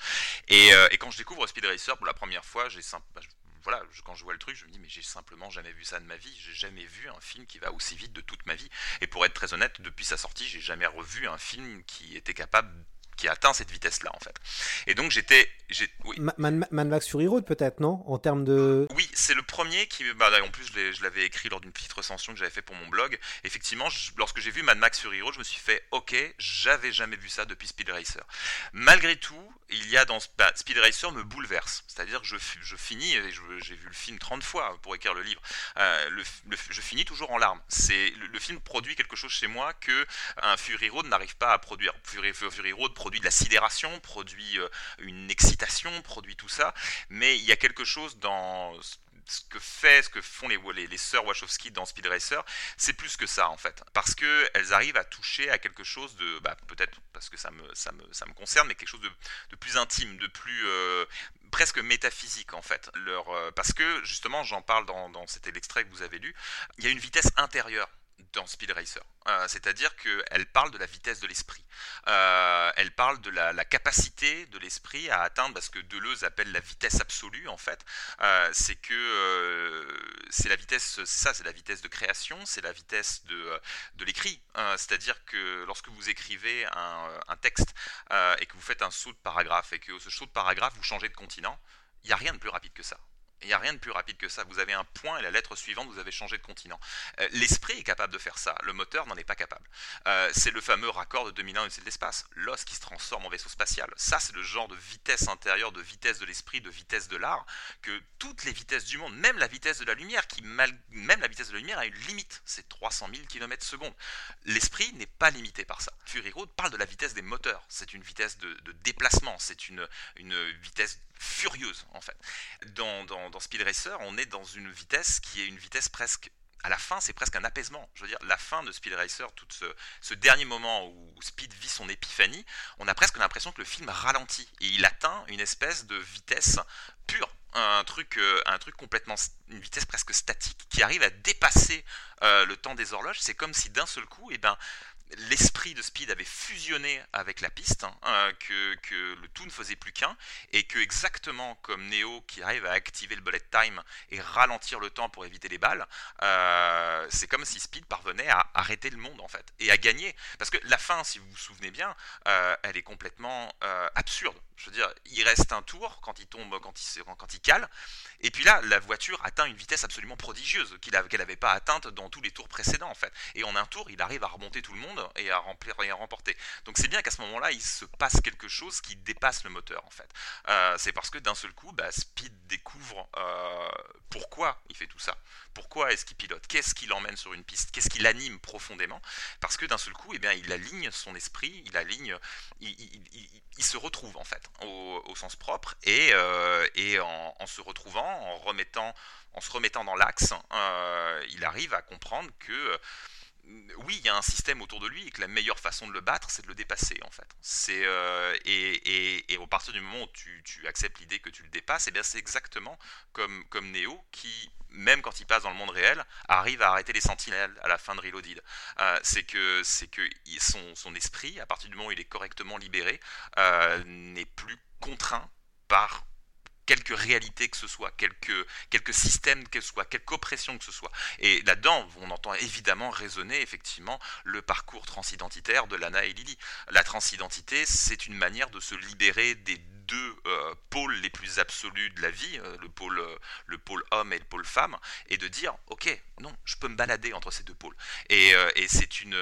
Et, et, quand je découvre Speed Racer pour la première fois, j'ai bah, voilà, quand je vois le truc, je me dis mais j'ai simplement jamais vu ça de ma vie. J'ai jamais vu un film qui va aussi vite de toute ma vie. Et pour être très honnête, depuis sa sortie, j'ai jamais revu un film qui était capable qui atteint cette vitesse-là en fait. Et donc j'étais, oui. Man, Max Fury Road peut-être non? En termes de. Oui, c'est le premier qui, bah, en plus je l'avais écrit lors d'une petite recension que j'avais fait pour mon blog. Effectivement, lorsque j'ai vu Mad Max Fury Road, je me suis fait ok, j'avais jamais vu ça depuis Speed Racer. Malgré tout, il y a dans bah, Speed Racer me bouleverse, c'est-à-dire que je, finis, j'ai vu le film 30 fois pour écrire le livre, euh, je finis toujours en larmes. Le, film produit quelque chose chez moi que un Fury Road n'arrive pas à produire. Fury, Fury Road produit de la sidération, produit euh, une excitation, produit tout ça, mais il y a quelque chose dans ce que fait, ce que font les, sœurs Wachowski dans Speed Racer, c'est plus que ça en fait. Parce qu'elles arrivent à toucher à quelque chose de, bah, peut-être parce que ça me, ça, me, ça me concerne, mais quelque chose de, de plus intime, de plus euh, presque métaphysique en fait. Leur, euh, parce que justement, j'en parle dans, dans cet extrait que vous avez lu, il y a une vitesse intérieure dans Speed Racer. Euh, c'est-à-dire qu'elle parle de la vitesse de l'esprit. Euh, elle parle de la, capacité de l'esprit à atteindre, parce que Deleuze appelle la vitesse absolue en fait. Euh, c'est que c'est la vitesse, ça, c'est la vitesse de création, c'est la vitesse de, de l'écrit. c'est-à-dire que lorsque vous écrivez un texte et que vous faites un saut de paragraphe et que ce saut de paragraphe vous changez de continent, il n'y a rien de plus rapide que ça. Il n'y a rien de plus rapide que ça. Vous avez un point et la lettre suivante, vous avez changé de continent. Euh, l'esprit est capable de faire ça. Le moteur n'en est pas capable. Euh, c'est le fameux raccord de 2001 c'est de l'espace. L'os qui se transforme en vaisseau spatial. Ça, c'est le genre de vitesse intérieure, de vitesse de l'esprit, de vitesse de l'art, que toutes les vitesses du monde, même la vitesse de la lumière, qui même la vitesse de la lumière a une limite. C'est 300 000 km secondes. L'esprit n'est pas limité par ça. Fury Road parle de la vitesse des moteurs. C'est une vitesse de, déplacement. C'est une, vitesse furieuse en fait. Dans, Speed Racer, on est dans une vitesse qui est une vitesse presque à la fin, c'est presque un apaisement. Je veux dire, la fin de Speed Racer, tout ce, dernier moment où Speed vit son épiphanie, on a presque l'impression que le film ralentit et il atteint une espèce de vitesse pure. Un truc, euh, un truc complètement, une vitesse presque statique qui arrive à dépasser euh, le temps des horloges. C'est comme si d'un seul coup, eh ben, l'esprit de Speed avait fusionné avec la piste, hein, euh, que, le tout ne faisait plus qu'un, et que exactement comme Neo qui arrive à activer le bullet time et ralentir le temps pour éviter les balles, euh, c'est comme si Speed parvenait à arrêter le monde en fait, et à gagner. Parce que la fin, si vous vous souvenez bien, euh, elle est complètement absurde. Je veux dire, il reste un tour quand il tombe, quand il, quand il cale, et puis là, la voiture atteint une vitesse absolument prodigieuse qu'elle n'avait pas atteinte dans tous les tours précédents en fait. Et en un tour, il arrive à remonter tout le monde et à remplir et à remporter. Donc c'est bien qu'à ce moment-là, il se passe quelque chose qui dépasse le moteur en fait. Euh, c'est parce que d'un seul coup, bah, Speed découvre euh, pourquoi il fait tout ça. Pourquoi est-ce qu'il pilote? Qu'est-ce qui l'emmène sur une piste? Qu'est-ce qui l'anime profondément? Parce que d'un seul coup, eh bien, il aligne son esprit, il aligne, il, se retrouve en fait au, sens propre et, euh, en, se retrouvant, en remettant, en se remettant dans l'axe, il arrive à comprendre que oui, il y a un système autour de lui et que la meilleure façon de le battre, c'est de le dépasser en fait. C'est euh, et, et, au partir du moment où tu, acceptes l'idée que tu le dépasses, et eh bien c'est exactement comme comme Neo qui même quand il passe dans le monde réel, arrive à arrêter les sentinelles à la fin de Reloaded. Euh, c'est que c'est que son, son esprit, à partir du moment où il est correctement libéré, euh, n'est plus contraint par quelque réalité que ce soit, quelques, quelques systèmes que ce soit, quelque oppression que ce soit. Et là-dedans, on entend évidemment résonner effectivement le parcours transidentitaire de Lana et Lily. La transidentité, c'est une manière de se libérer des deux euh, pôles les plus absolus de la vie, euh, le, pôle, euh, le pôle homme et le pôle femme, et de dire, ok, non, je peux me balader entre ces deux pôles. Et, c'est une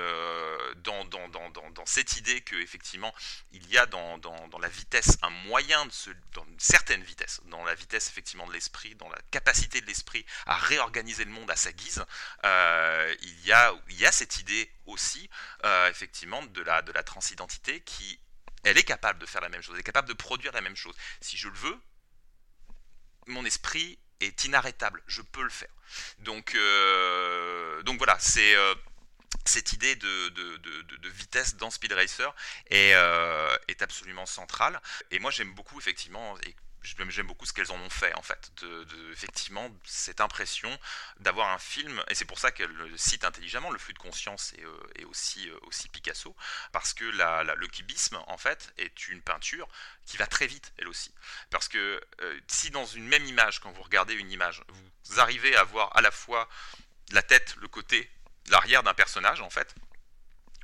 dans, dans, dans, cette idée que effectivement il y a dans, dans, la vitesse un moyen de se, dans une certaine vitesse, dans la vitesse effectivement de l'esprit, dans la capacité de l'esprit à réorganiser le monde à sa guise, il y a il y a cette idée aussi effectivement de la de la transidentité qui elle est capable de faire la même chose, elle est capable de produire la même chose. Si je le veux, mon esprit est inarrêtable, je peux le faire. Donc, euh, voilà, c'est... Euh, cette idée de, vitesse dans Speed Racer est, euh, est absolument centrale. Et moi, j'aime beaucoup, effectivement, j'aime beaucoup ce qu'elles en ont fait en fait. De, effectivement cette impression d'avoir un film et c'est pour ça qu'elle le cite intelligemment le flux de conscience et, euh, aussi euh, aussi Picasso parce que le cubisme en fait est une peinture qui va très vite elle aussi. Parce que si dans une même image quand vous regardez une image vous arrivez à voir à la fois la tête le côté l'arrière d'un personnage en fait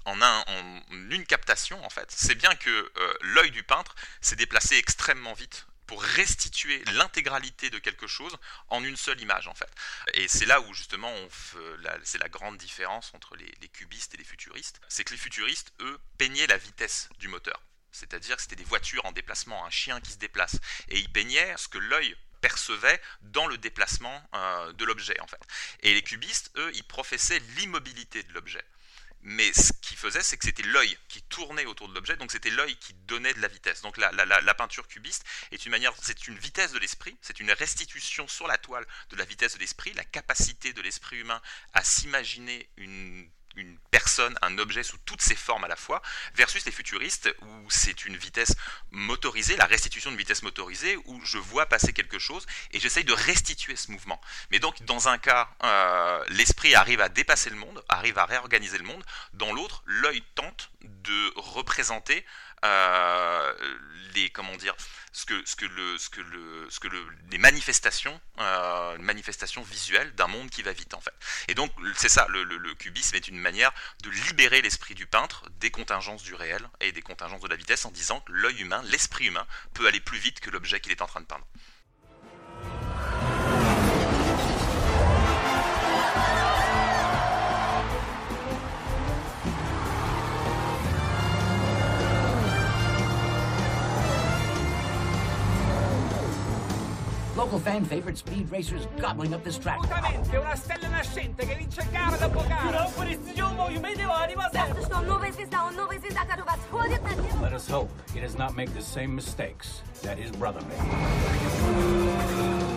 en, un, en une captation en fait, c'est bien que euh, l'œil du peintre s'est déplacé extrêmement vite pour restituer l'intégralité de quelque chose en une seule image en fait. Et c'est là où justement c'est la grande différence entre les, cubistes et les futuristes, c'est que les futuristes eux peignaient la vitesse du moteur. C'est-à-dire que c'était des voitures en déplacement, un chien qui se déplace. Et ils peignaient ce que l'œil percevait dans le déplacement euh, de l'objet en fait. Et les cubistes, eux, ils professaient l'immobilité de l'objet. Mais ce qu'ils faisaient, c'est que c'était l'œil qui tournait autour de l'objet, donc c'était l'œil qui donnait de la vitesse. Donc la, la, peinture cubiste est une manière, c'est une vitesse de l'esprit, c'est une restitution sur la toile de la vitesse de l'esprit, la capacité de l'esprit humain à s'imaginer une une personne, un objet sous toutes ses formes à la fois, versus les futuristes où c'est une vitesse motorisée, la restitution de vitesse motorisée, où je vois passer quelque chose et j'essaye de restituer ce mouvement. Mais donc dans un cas, euh, l'esprit arrive à dépasser le monde, arrive à réorganiser le monde, dans l'autre, l'œil tente de représenter les comment dire manifestations euh, manifestations visuelles d'un monde qui va vite en fait. Et donc c'est ça le, cubisme est une manière de libérer l'esprit du peintre des contingences du réel et des contingences de la vitesse en disant que l'œil humain l'esprit humain peut aller plus vite que l'objet qu'il est en train de peindre Local fan favorite speed racers gobbling up this track. Assolutamente, una stella nascente che vince gara dopo gara. Let us hope he does not make the same mistakes that his brother made.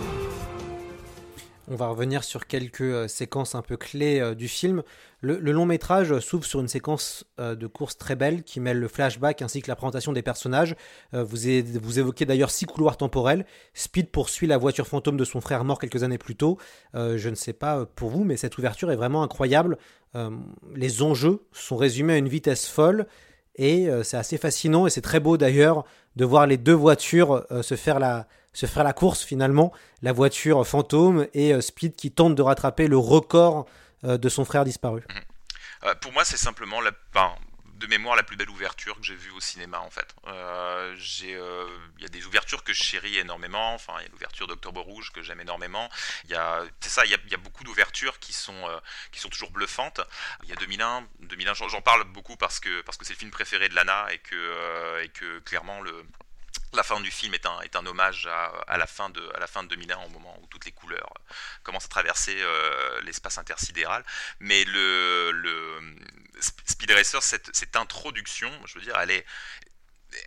On va revenir sur quelques euh, séquences un peu clés euh, du film. Le, long métrage s'ouvre sur une séquence euh, de course très belle qui mêle le flashback ainsi que la présentation des personnages. vous, vous, évoquez d'ailleurs six couloirs temporels. Speed poursuit la voiture fantôme de son frère mort quelques années plus tôt. je ne sais pas pour vous, mais cette ouverture est vraiment incroyable. les enjeux sont résumés à une vitesse folle. Et c'est assez fascinant et c'est très beau d'ailleurs de voir les deux voitures se faire la, se faire la course finalement, la voiture fantôme et euh, Speed qui tente de rattraper le record euh, de son frère disparu. Mhm. Euh, pour moi, c'est simplement de mémoire la plus belle ouverture que j'ai vue au cinéma en fait. Il y a des ouvertures que je chéris énormément. Enfin, il y a l'ouverture d'Octobre Rouge que j'aime énormément. Il y a, c'est ça, il y a beaucoup d'ouvertures qui sont qui sont toujours bluffantes. Il y a 2001, 2001, j'en parle beaucoup parce que parce que c'est le film préféré de Lana et que et que clairement le la fin du film est un, hommage à, la fin de, à la fin de 2001, au moment où toutes les couleurs euh, commencent à traverser euh, l'espace intersidéral. Mais le, le Speed Racer, cette, cette, introduction, je veux dire, elle est,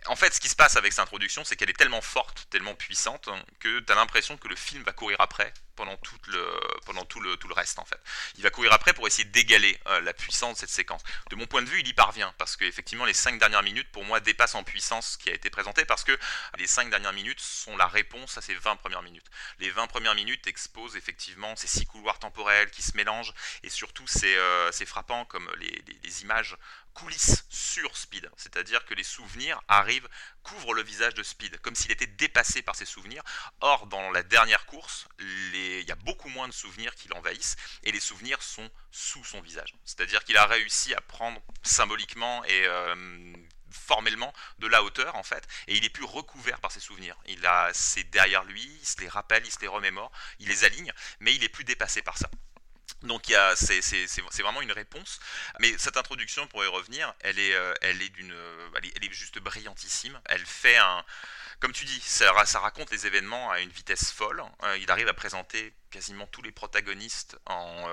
en fait, ce qui se passe avec cette introduction, c'est qu'elle est tellement forte, tellement puissante, hein, que tu as l'impression que le film va courir après pendant, tout le, pendant tout, le, tout le reste, en fait. Il va courir après pour essayer d'égaler euh, la puissance de cette séquence. De mon point de vue, il y parvient, parce qu'effectivement, les 5 dernières minutes, pour moi, dépassent en puissance ce qui a été présenté, parce que les 5 dernières minutes sont la réponse à ces 20 premières minutes. Les 20 premières minutes exposent effectivement ces six couloirs temporels qui se mélangent, et surtout, c'est euh, frappant comme les, les images coulisses sur Speed, c'est-à-dire que les souvenirs arrivent, couvrent le visage de Speed, comme s'il était dépassé par ses souvenirs. Or, dans la dernière course, il y a beaucoup moins de souvenirs qui l'envahissent, et les souvenirs sont sous son visage. C'est-à-dire qu'il a réussi à prendre symboliquement et euh, formellement de la hauteur en fait et il est plus recouvert par ses souvenirs il a c'est derrière lui il se les rappelle il se les remémore il les aligne mais il est plus dépassé par ça donc c'est vraiment une réponse. Mais cette introduction, pour y revenir, elle est, euh, elle est d'une, elle est, juste brillantissime. Elle fait un, comme tu dis, ça, raconte les événements à une vitesse folle. Euh, il arrive à présenter quasiment tous les protagonistes en,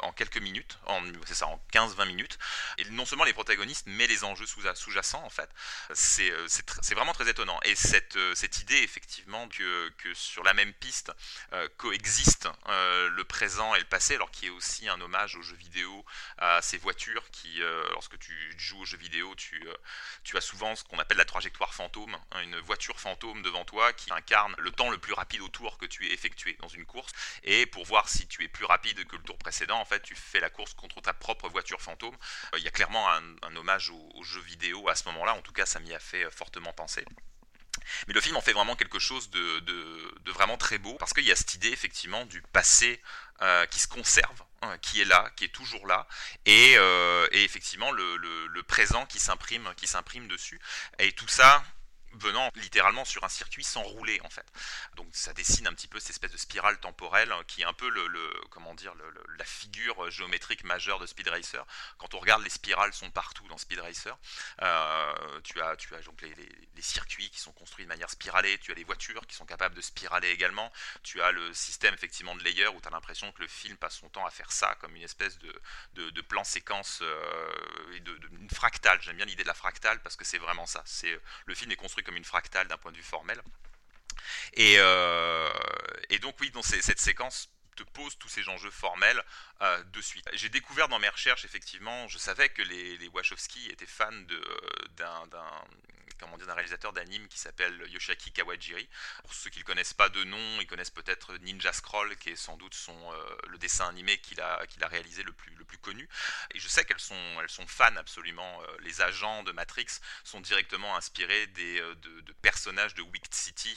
en quelques minutes, c'est ça, en 15-20 minutes. Et non seulement les protagonistes, mais les enjeux sous-jacents, en fait. C'est, c'est, vraiment très étonnant. Et cette, cette idée, effectivement, que, que sur la même piste coexistent le présent et le passé, alors qu'il y a aussi un hommage aux jeux vidéo, à ces voitures qui, lorsque tu joues aux jeux vidéo, tu, tu as souvent ce qu'on appelle la trajectoire fantôme, hein, une voiture fantôme devant toi qui incarne le temps le plus rapide au tour que tu aies effectué dans une course. Et pour voir si tu es plus rapide que le tour précédent, en fait, tu fais la course contre ta propre voiture fantôme. Euh, il y a clairement un, hommage aux, jeux vidéo à ce moment-là. En tout cas, ça m'y a fait euh, fortement penser. Mais le film en fait vraiment quelque chose de, vraiment très beau, parce qu'il y a cette idée effectivement du passé euh, qui se conserve, hein, qui est là, qui est toujours là, et, effectivement le, le présent qui s'imprime dessus. Et tout ça, venant littéralement sur un circuit sans rouler en fait. Donc ça dessine un petit peu cette espèce de spirale temporelle hein, qui est un peu le, comment dire la figure géométrique majeure de Speed Racer. Quand on regarde les spirales sont partout dans Speed Racer. Euh, tu as tu as donc les, circuits qui sont construits de manière spiralée, tu as les voitures qui sont capables de spiraler également, tu as le système effectivement de layer où tu as l'impression que le film passe son temps à faire ça comme une espèce de, de, plan séquence euh, de, une fractale. J'aime bien l'idée de la fractale parce que c'est vraiment ça. C'est le film est construit comme une fractale d'un point de vue formel. Et, euh, donc oui, cette séquence te pose tous ces enjeux formels euh, de suite. J'ai découvert dans mes recherches, effectivement, je savais que les, les Wachowski étaient fans d'un comment dire, d'un réalisateur d'anime qui s'appelle Yoshiaki Kawajiri. Pour ceux qui ne connaissent pas de nom, ils connaissent peut-être Ninja Scroll, qui est sans doute son, euh, le dessin animé qu'il a, qu'il a réalisé le plus, le plus connu. Et je sais qu'elles sont, elles sont fans absolument. Euh, les agents de Matrix sont directement inspirés des, euh, de, personnages de Wicked City.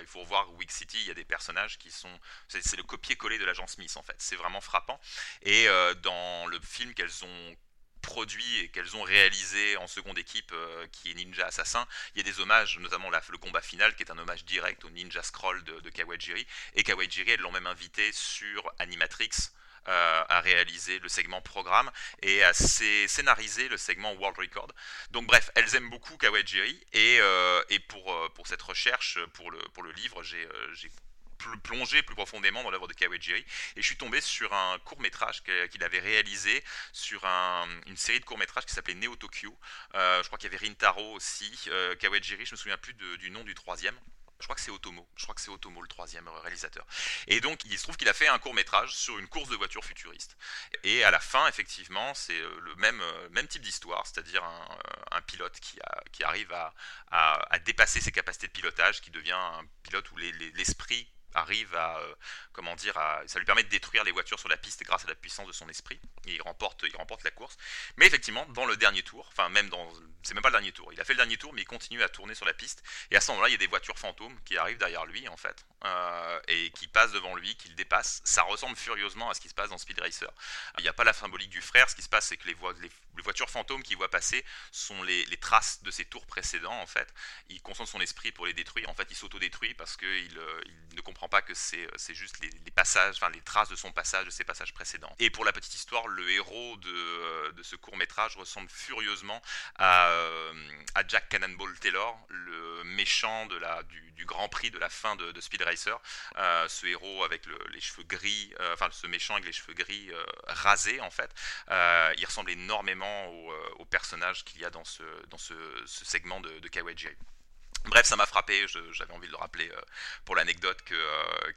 il faut voir Wicked City, il y a des personnages qui sont... C'est, le copier-coller de l'agent Smith en fait. C'est vraiment frappant. Et dans le film qu'elles ont produit et qu'elles ont réalisé en seconde équipe, euh, qui est Ninja Assassin. Il y a des hommages, notamment le combat final, qui est un hommage direct au Ninja Scroll de, Kawajiri. Et Kawajiri, elles l'ont même invité sur Animatrix. Euh, à réaliser le segment programme et à scénariser le segment World Record. Donc bref, elles aiment beaucoup Kawajiri et, euh, pour, cette recherche, pour le livre, j'ai plonger plus profondément dans l'œuvre de Kawajiri et je suis tombé sur un court métrage qu'il avait réalisé sur une série de courts métrages qui s'appelait Neo Tokyo. Euh, je crois qu'il y avait Rintaro aussi, euh, Kawajiri, je me souviens plus du nom du troisième. Je crois que c'est Otomo. Je crois que c'est Otomo le troisième réalisateur. Et donc il se trouve qu'il a fait un court métrage sur une course de voiture futuriste. Et à la fin, effectivement, c'est euh, le même, type d'histoire, c'est-à-dire un, pilote qui, arrive à, dépasser ses capacités de pilotage, qui devient un pilote où l'esprit arrive à, euh, comment dire, à, ça lui permet de détruire les voitures sur la piste grâce à la puissance de son esprit. il remporte, il remporte la course. Mais effectivement, dans le dernier tour, enfin même dans, c'est même pas le dernier tour. Il a fait le dernier tour, mais il continue à tourner sur la piste. Et à ce moment-là, il y a des voitures fantômes qui arrivent derrière lui, en fait, euh, et qui passent devant lui, qui le dépassent. Ça ressemble furieusement à ce qui se passe dans Speed Racer. Il n'y a pas la symbolique du frère. Ce qui se passe, c'est que les, les, voitures fantômes qu'il voit passer sont les, traces de ses tours précédents, en fait. Il concentre son esprit pour les détruire. En fait, il s'auto-détruit parce qu'il euh, il ne comprend pas que c'est juste les, passages, enfin les traces de son passage, de ses passages précédents. Et pour la petite histoire, le héros de, euh, ce court métrage ressemble furieusement à, euh, Jack Cannonball Taylor, le méchant du, Grand Prix de la fin de, Speed Racer. Euh, ce héros avec les cheveux gris, enfin ce méchant avec les cheveux gris rasés en fait. il ressemble énormément au, personnage qu'il y a dans ce, segment de, de. Bref, ça m'a frappé, j'avais envie de le rappeler euh, pour l'anecdote euh,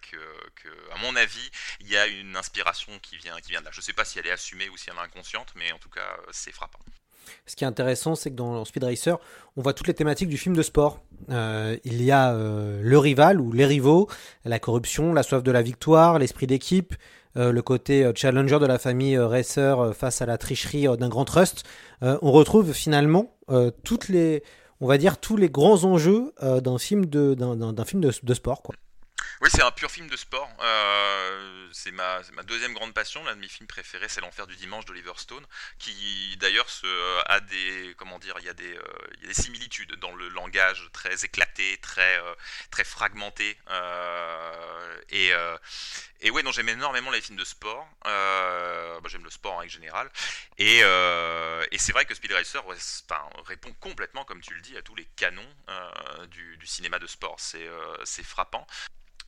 que, à mon avis, il y a une inspiration qui vient, qui vient de là. Je ne sais pas si elle est assumée ou si elle est inconsciente, mais en tout cas, euh, c'est frappant. Ce qui est intéressant, c'est que dans Speed Racer, on voit toutes les thématiques du film de sport. il y a le rival ou les rivaux, la corruption, la soif de la victoire, l'esprit d'équipe, le côté challenger de la famille racer face à la tricherie d'un grand trust. on retrouve finalement toutes les on va dire, tous les grands enjeux euh, d'un film, de, d'un, film de, sport. Quoi. Oui, c'est un pur film de sport. Euh, c'est ma, deuxième grande passion. L'un de mes films préférés, c'est L'Enfer du dimanche d'Oliver Stone, qui d'ailleurs a des, comment dire, il y euh, similitudes dans le langage très éclaté, très, très fragmenté. et, et ouais, j'aime énormément les films de sport. Bah, j'aime le sport en règle générale. Et, c'est vrai que Speed Racer répond complètement, comme tu le dis, à tous les canons du, cinéma de sport. C'est frappant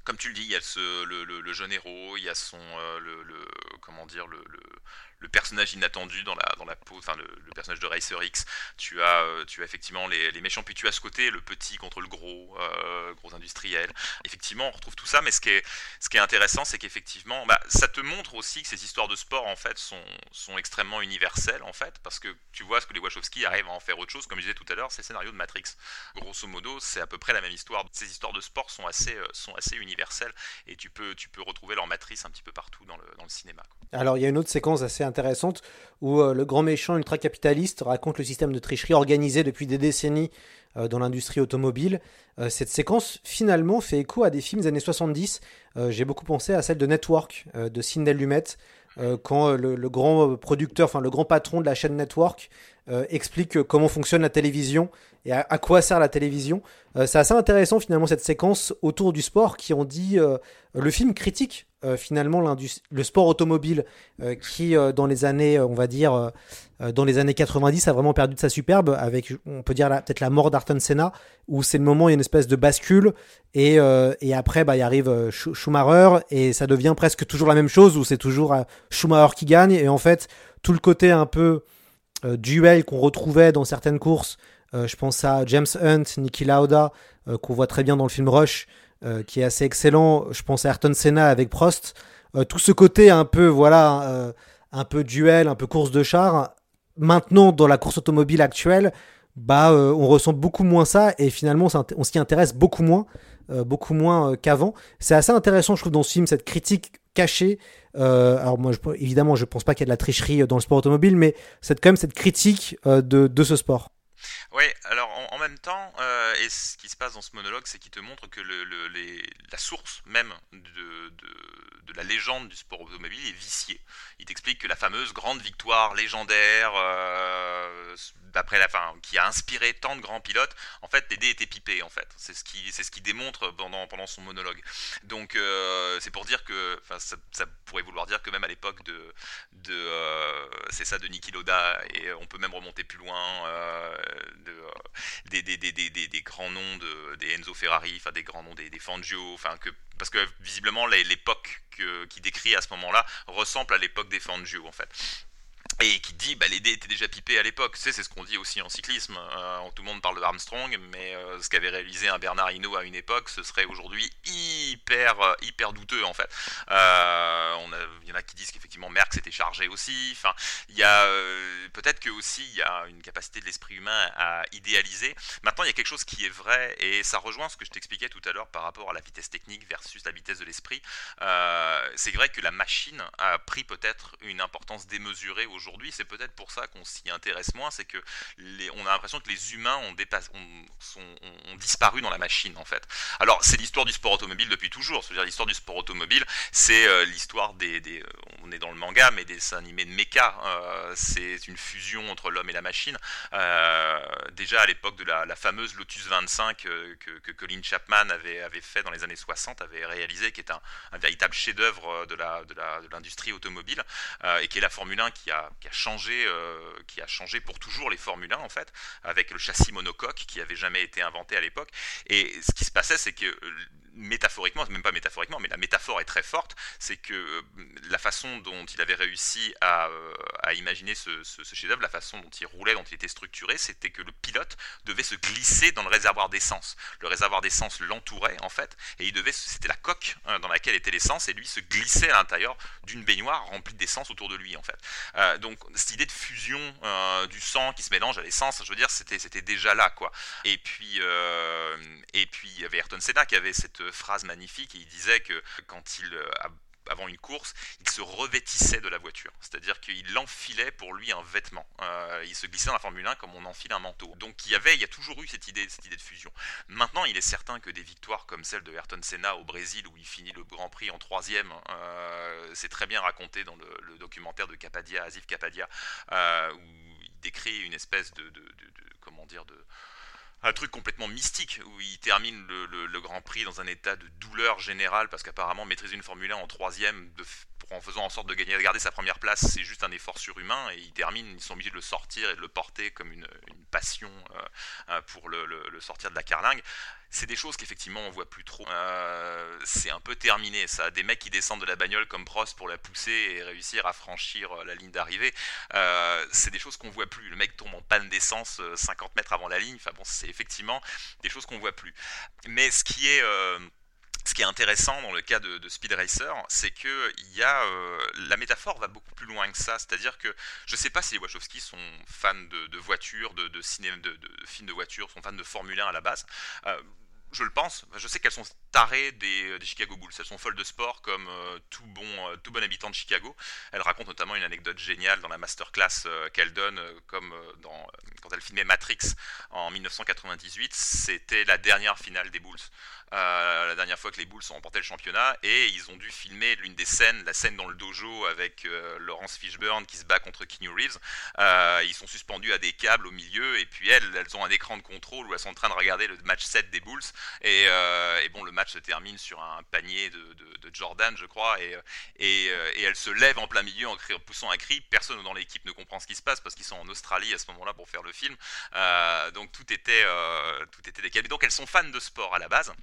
comme tu le dis, il y a le, jeune héros, il y a son, euh, le, comment dire, le, le, personnage inattendu dans la, dans la peau, enfin le, personnage de Racer X. Tu as, euh, tu as effectivement les, les, méchants, puis tu as ce côté, le petit contre le gros, euh, gros industriel. Effectivement, on retrouve tout ça, mais ce qui est, ce qui est intéressant, c'est qu'effectivement, bah, ça te montre aussi que ces histoires de sport, en fait, sont, sont extrêmement universelles, en fait, parce que tu vois ce que les Wachowski arrivent à en faire autre chose, comme je disais tout à l'heure, c'est le scénario de Matrix. Grosso modo, c'est à peu près la même histoire. Ces histoires de sport sont assez, euh, sont assez universelles, et tu peux, tu peux retrouver leur matrice un petit peu partout dans le, dans le cinéma. Alors, il y a une autre séquence assez intéressante où euh, le grand méchant ultra-capitaliste raconte le système de tricherie organisé depuis des décennies euh, dans l'industrie automobile. Euh, cette séquence, finalement, fait écho à des films des années 70. Euh, J'ai beaucoup pensé à celle de Network de Sidney Lumet, quand le, le, grand producteur, enfin le grand patron de la chaîne Network explique comment fonctionne la télévision et à, quoi sert la télévision. C'est assez intéressant finalement cette séquence autour du sport qui ont dit le film critique euh, finalement le sport automobile euh, qui euh, dans les années on va dire dans les années 90 a vraiment perdu de sa superbe avec on peut dire peut-être la mort d'Arton Senna où c'est le moment où il y a une espèce de bascule et, et après bah, il arrive Schumacher et ça devient presque toujours la même chose où c'est toujours Schumacher qui gagne et en fait tout le côté un peu duel qu'on retrouvait dans certaines courses je pense à James Hunt, Niki Lauda qu'on voit très bien dans le film Rush euh, qui est assez excellent. Je pense à Ayrton Senna avec Prost. Euh, tout ce côté un peu, voilà, euh, un peu duel, un peu course de char. Maintenant, dans la course automobile actuelle, bah, on ressent beaucoup moins ça et finalement, on s'y intéresse beaucoup moins, beaucoup moins qu'avant. C'est assez intéressant, je trouve, dans ce film, cette critique cachée. alors moi, je, évidemment, je pense pas qu'il y a de la tricherie dans le sport automobile, mais c'est quand même cette critique de, de ce sport. Oui, alors en, même temps, euh, et ce qui se passe dans ce monologue, c'est qu'il te montre que la source même de, la légende du sport automobile est viciée. Il t'explique que la fameuse grande victoire légendaire, euh, d'après la qui a inspiré tant de grands pilotes, en fait, les dés étaient pipés, en fait. C'est ce qui, c'est ce qui démontre pendant, pendant son monologue. Donc, euh, c'est pour dire que, ça, ça, pourrait vouloir dire que même à l'époque de, de c'est ça, de Niki Loda, et on peut même remonter plus loin, de, des, grands noms de, des Enzo Ferrari, enfin, des grands noms des, Fangio, enfin, que parce que visiblement l'époque qui décrit à ce moment-là ressemble à l'époque des Fangio en fait et qui dit bah les dés étaient déjà pipés à l'époque. C'est ce qu'on dit aussi en cyclisme. Euh, tout le monde parle de Armstrong, mais euh, ce qu'avait réalisé un Bernard Hinault à une époque, ce serait aujourd'hui hyper euh, hyper douteux en fait. On a, il y en a qui disent qu'effectivement Merckx était chargé aussi. Enfin, il y a peut-être que aussi il y a une capacité de l'esprit humain à idéaliser. Maintenant, il y a quelque chose qui est vrai et ça rejoint ce que je t'expliquais tout à l'heure par rapport à la vitesse technique versus la vitesse de l'esprit. c'est vrai que la machine a pris peut-être une importance démesurée aujourd'hui c'est peut-être pour ça qu'on s'y intéresse moins, c'est que les, on a l'impression que les humains ont, ont, disparu dans la machine en fait. Alors c'est l'histoire du sport automobile depuis toujours, c'est-à-dire l'histoire du sport automobile, c'est euh, l'histoire des, des, on est dans le manga, mais des dessins animés de mecha, euh, c'est une fusion entre l'homme et la machine. Euh, déjà à l'époque de la, fameuse Lotus 25 euh, que, que, Colin Chapman avait, avait fait dans les années 60, avait réalisé, qui est un, véritable chef-d'œuvre de l'industrie automobile et qui est la Formule 1 qui a changé, pour toujours les Formule 1 en fait, avec le châssis monocoque qui avait jamais été inventé à l'époque. Et ce qui se passait, c'est que métaphoriquement, même pas métaphoriquement, mais la métaphore est très forte, c'est que euh, la façon dont il avait réussi à, euh, imaginer ce, ce, chef-d'œuvre, la façon dont il roulait, dont il était structuré, c'était que le pilote devait se glisser dans le réservoir d'essence. Le réservoir d'essence l'entourait en fait, et il devait, c'était la coque hein, dans laquelle était l'essence, et lui se glissait à l'intérieur d'une baignoire remplie d'essence autour de lui en fait. Euh, donc cette idée de fusion du sang qui se mélange à l'essence, je veux dire, c'était déjà là quoi. Et puis et puis il y avait Ayrton Senna qui avait cette phrase magnifique et il disait que quand il a avant une course, il se revêtissait de la voiture. C'est-à-dire qu'il enfilait pour lui un vêtement. Euh, il se glissait dans la Formule 1 comme on enfile un manteau. Donc il y avait, il y a toujours eu cette idée, cette idée de fusion. Maintenant, il est certain que des victoires comme celle de Ayrton Senna au Brésil, où il finit le Grand Prix en troisième, euh, c'est très bien raconté dans le, documentaire de Capadia, Asif Capadia, euh, où il décrit une espèce de, de comment dire, de un truc complètement mystique où il termine le, Grand Prix dans un état de douleur générale parce qu'apparemment maîtriser une Formule 1 en troisième de, en faisant en sorte de gagner, de garder sa première place, c'est juste un effort surhumain et ils terminent, ils sont obligés de le sortir et de le porter comme une, passion pour le, le, le, sortir de la carlingue c'est des choses qu'effectivement on voit plus trop. Euh, c'est un peu terminé ça. Des mecs qui descendent de la bagnole comme Prost pour la pousser et réussir à franchir euh, la ligne d'arrivée, euh, c'est des choses qu'on voit plus. Le mec tombe en panne d'essence 50 mètres avant la ligne. Enfin bon, c'est effectivement des choses qu'on voit plus. Mais ce qui est ce qui est intéressant dans le cas de, Speed Racer, c'est que y a, la métaphore va beaucoup plus loin que ça. C'est-à-dire que je ne sais pas si les Wachowski sont fans de, voitures, de, de, de, films de voitures, sont fans de Formule 1 à la base je le pense. Je sais qu'elles sont tarées des, Chicago Bulls. Elles sont folles de sport comme euh, tout, bon, euh, tout bon habitant de Chicago. Elle raconte notamment une anecdote géniale dans la masterclass euh, qu'elle donne, comme quand elle filmait Matrix en 1998. C'était la dernière finale des Bulls. La dernière fois que les Bulls ont remporté le championnat et ils ont dû filmer l'une des scènes, la scène dans le dojo avec Laurence Fishburne qui se bat contre Keanu Reeves. ils sont suspendus à des câbles au milieu et puis elles, elles ont un écran de contrôle où elles sont en train de regarder le match 7 des Bulls euh, et, bon, le match se termine sur un panier de, Jordan, je crois, et, et, elle se lève en plein milieu en, poussant un cri. Personne dans l'équipe ne comprend ce qui se passe parce qu'ils sont en Australie à ce moment-là pour faire le film. Euh, donc tout était, euh, tout était décalé. Donc elles sont fans de sport à la base.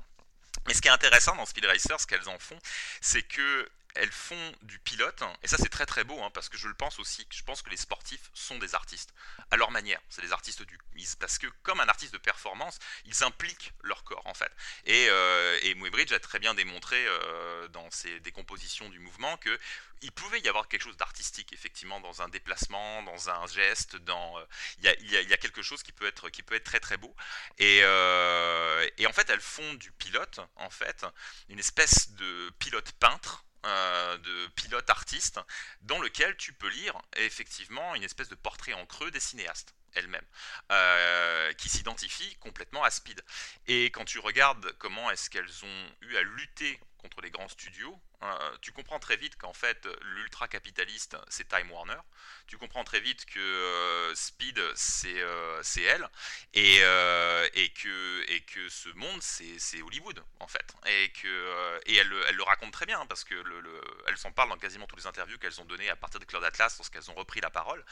Mais ce qui est intéressant dans Speed Racer, ce qu'elles en font, c'est que elles font du pilote, et ça c'est très très beau, hein, parce que je le pense aussi, je pense que les sportifs sont des artistes, à leur manière, c'est des artistes du parce que comme un artiste de performance, ils impliquent leur corps en fait. Et, euh, et a très bien démontré euh, dans ses décompositions du mouvement que il pouvait y avoir quelque chose d'artistique effectivement dans un déplacement, dans un geste, dans euh, il, y a, il, y a, quelque chose qui peut être qui peut être très très beau. Et, euh, et en fait, elles font du pilote en fait une espèce de pilote peintre euh, de pilote artiste dans lequel tu peux lire effectivement une espèce de portrait en creux des cinéastes elles-mêmes, euh, qui s'identifient complètement à Speed. Et quand tu regardes comment est-ce qu'elles ont eu à lutter contre les grands studios, euh, tu comprends très vite qu'en fait l'ultra-capitaliste c'est Time Warner, tu comprends très vite que euh, Speed c'est euh, elle, et, que, ce monde c'est Hollywood en fait, et, que, et elle, le raconte très bien parce que le, elle s'en parle dans quasiment toutes les interviews qu'elles ont données à partir de Claude Atlas lorsqu'elles ont repris la parole.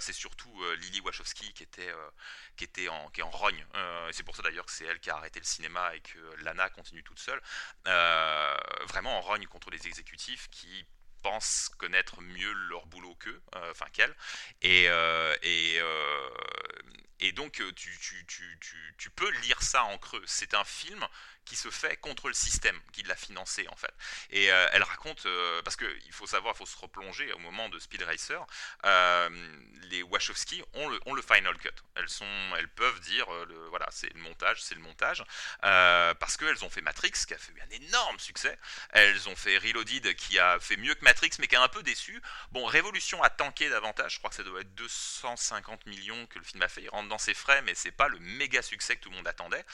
c'est surtout Lily Wachowski qui était, qui était en, qui est en rogne, et c'est pour ça d'ailleurs que c'est elle qui a arrêté le cinéma et que Lana continue toute seule, vraiment en rogne contre les exécutifs qui pensent connaître mieux leur boulot qu'eux, euh, enfin qu'elles. Et, euh, et, euh, et donc tu, tu, tu, tu, peux lire ça en creux. C'est un film qui se fait contre le système qui l'a financé en fait. Et euh, elle raconte, euh, parce qu'il faut savoir, il faut se replonger au moment de Speed Racer, euh, les Wachowski ont le, final cut. Elles, sont, elles peuvent dire, le, voilà, c'est le montage, c'est le montage, parce qu'elles ont fait Matrix qui a fait un énorme succès, elles ont fait Reloaded qui a fait mieux que Matrix mais qui a un peu déçu. Bon, Révolution a tanké davantage, je crois que ça doit être 250 millions que le film a fait, il rentre dans ses frais mais c'est pas le méga succès que tout le monde attendait.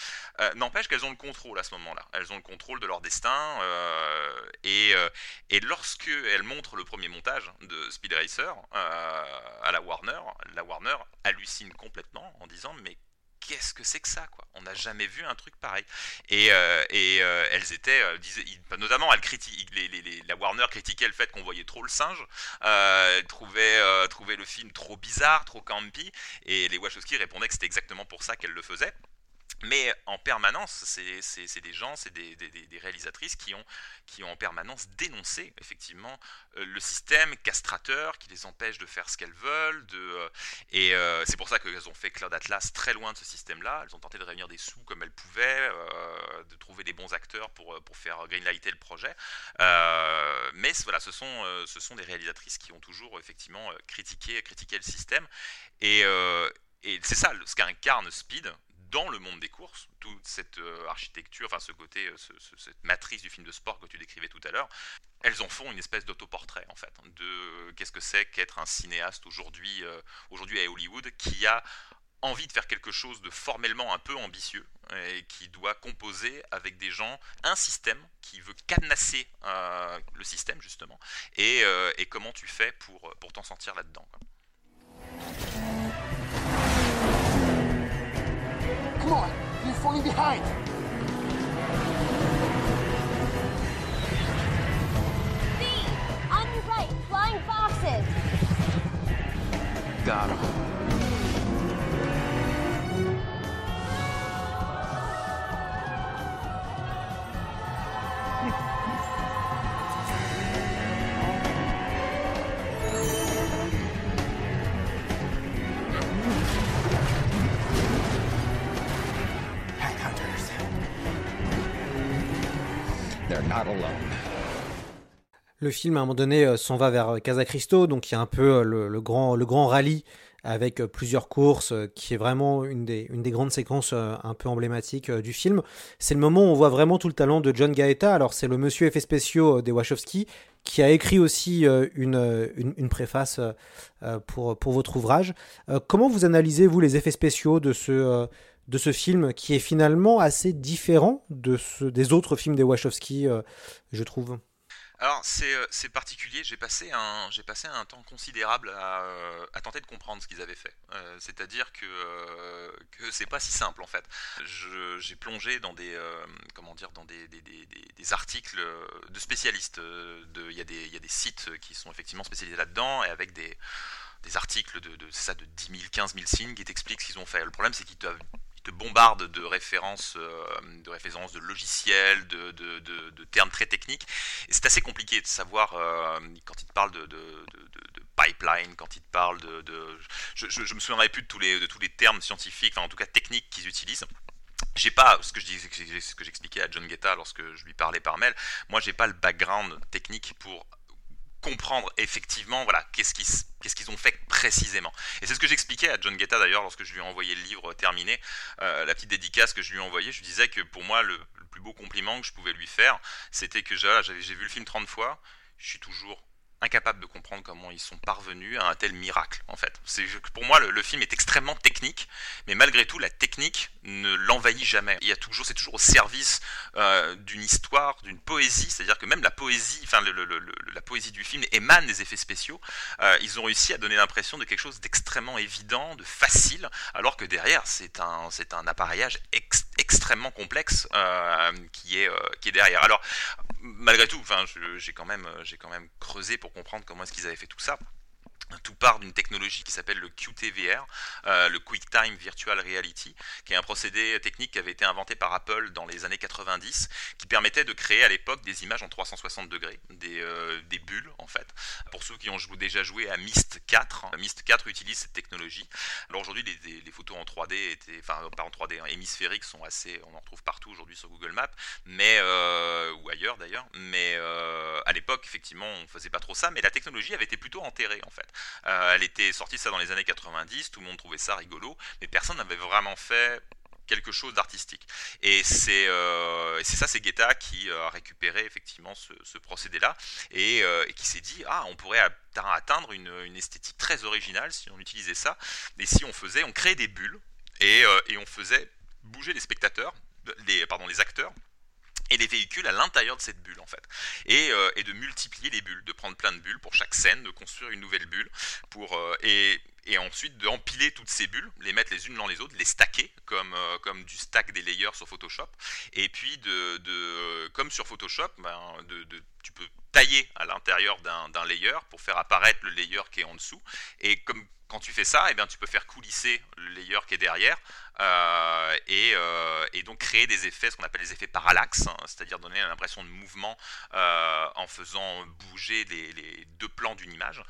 N'empêche qu'elles ont le contrôle à ce moment-là. Elles ont le contrôle de leur destin. Euh, et, euh, et lorsque elles montrent le premier montage de Speed Racer euh, à la Warner, la Warner hallucine complètement en disant mais qu'est-ce que c'est que ça quoi? On n'a jamais vu un truc pareil. Et, et elles étaient, disaient, notamment, elle critique, les, la Warner critiquait le fait qu'on voyait trop le singe, trouvait, trouvait le film trop bizarre, trop campy, et les Wachowski répondaient que c'était exactement pour ça qu'elles le faisaient. Mais en permanence, c'est des gens, c'est des, réalisatrices qui ont, en permanence dénoncé effectivement euh, le système castrateur qui les empêche de faire ce qu'elles veulent. Euh, et euh, c'est pour ça qu'elles ont fait Cloud Atlas très loin de ce système-là. Elles ont tenté de réunir des sous comme elles pouvaient, de trouver des bons acteurs pour, pour faire greenlighter le projet. mais voilà, ce sont, des réalisatrices qui ont toujours effectivement critiqué, le système. Et c'est ça ce qu'incarne Speed dans le monde des courses, toute cette euh, architecture, enfin ce côté, euh, cette matrice du film de sport que tu décrivais tout à l'heure, elles en font une espèce d'autoportrait en fait, de euh, qu'est-ce que c'est qu'être un cinéaste aujourd'hui, aujourd'hui à Hollywood, qui a envie de faire quelque chose de formellement un peu ambitieux et qui doit composer avec des gens un système qui veut cadenasser le système justement et, comment tu fais pour, pour t'en sortir là-dedans. Come on, you're falling behind. B, on your right, flying foxes. Got him. Not. Le film, à un moment donné, euh, s'en va vers Casa Cristo, donc il y a un peu euh, le, grand, rallye avec euh, plusieurs courses, euh, qui est vraiment une des, grandes séquences euh, un peu emblématiques euh, du film. C'est le moment où on voit vraiment tout le talent de John Gaeta. Alors, c'est le monsieur effets spéciaux euh, des Wachowski qui a écrit aussi euh, une, euh, préface euh, euh, pour, pour votre ouvrage. Euh, comment vous analysez, vous, les effets spéciaux de ce, euh, de ce film qui est finalement assez différent de ce, des autres films des Wachowski, euh, je trouve Alors c'est euh, c'est particulier, j'ai passé, un, passé un temps considérable à, euh, à tenter de comprendre ce qu'ils avaient fait. C'est-à-dire que, euh, que c'est pas si simple en fait. J'ai plongé dans des, comment dire, dans des, des, des- articles de spécialistes. Il y, a des- y a des sites qui sont effectivement spécialisés là-dedans et avec des, des articles de, de, ça, de 10 000, 15 000 signes qui t'expliquent ce qu'ils ont fait. Le problème c'est qu'ils ils te bombardent de références, euh, de références de logiciels, de, de- de- termes très techniques. Et c'est assez compliqué de savoir euh, quand ils te parlent de, pipeline, quand ils te parlent de, je, me souviendrai plus de tous les de tous les termes scientifiques, enfin en tout cas techniques qu'ils utilisent. J'ai pas ce que je disais, ce que j'expliquais à John Guetta lorsque je lui parlais par mail. Moi, j'ai pas le background technique pour comprendre effectivement voilà qu'est-ce qu'ils ont fait précisément. Et c'est ce que j'expliquais à John Guetta d'ailleurs lorsque je lui ai envoyé le livre terminé euh, la petite dédicace que je lui ai envoyée. Je disais que pour moi le, le plus beau compliment que je pouvais lui faire c'était que j'ai vu le film 30 fois je suis toujours incapable de comprendre comment ils sont parvenus à un tel miracle en fait. C'est pour moi le, film est extrêmement technique mais malgré tout la technique ne l'envahit jamais. Il y a toujours c'est toujours au service euh, d'une histoire d'une poésie. C'est à dire que même la poésie enfin le- la poésie du film émane des effets spéciaux. Euh, ils ont réussi à donner l'impression de quelque chose d'extrêmement évident de facile alors que derrière c'est un c'est un appareillage ex- extrêmement complexe euh, qui est qui est derrière. Alors malgré tout enfin j'ai quand même j'ai quand même creusé pour comprendre comment est-ce qu'ils avaient fait tout ça tout part d'une technologie qui s'appelle le QTVR, euh, le QuickTime Virtual Reality, qui est un procédé technique qui avait été inventé par Apple dans les années 90, qui permettait de créer à l'époque des images en 360 degrés, des, euh, des bulles en fait. Pour ceux qui ont jou- déjà joué à Myst 4, Myst 4 utilise cette technologie. Alors aujourd'hui, les, les- les photos en 3D étaient, enfin pas en 3D, hein, hémisphériques sont assez, on en retrouve partout aujourd'hui sur Google Maps, mais euh, ou ailleurs d'ailleurs. Mais euh, à l'époque, effectivement, on faisait pas trop ça, mais la technologie avait été plutôt enterrée en fait. Euh, elle était sortie ça dans les années 90, tout le monde trouvait ça rigolo, mais personne n'avait vraiment fait quelque chose d'artistique. Et c'est euh, ça, c'est Guetta qui euh, a récupéré effectivement ce, procédé-là et, qui s'est dit ah on pourrait atte- atteindre une, esthétique très originale si on utilisait ça et si on faisait, on créait des bulles et, on faisait bouger les spectateurs, pardon les acteurs et les véhicules à l'intérieur de cette bulle en fait. Et, euh, et de multiplier les bulles de prendre plein de bulles pour chaque scène de construire une nouvelle bulle pour euh, et, et ensuite de empiler toutes ces bulles les mettre les unes dans les autres les stacker comme euh, comme du stack des layers sur Photoshop et puis de, de comme sur Photoshop ben, de, de- tu peux tailler à l'intérieur d'un layer pour faire apparaître le layer qui est en dessous et comme quand tu fais ça, eh bien, tu peux faire coulisser le layer qui est derrière euh, et, euh, et donc créer des effets, ce qu'on appelle les effets parallaxes, hein, c'est-à-dire donner l'impression de mouvement en faisant bouger les, les deux plans d'une image.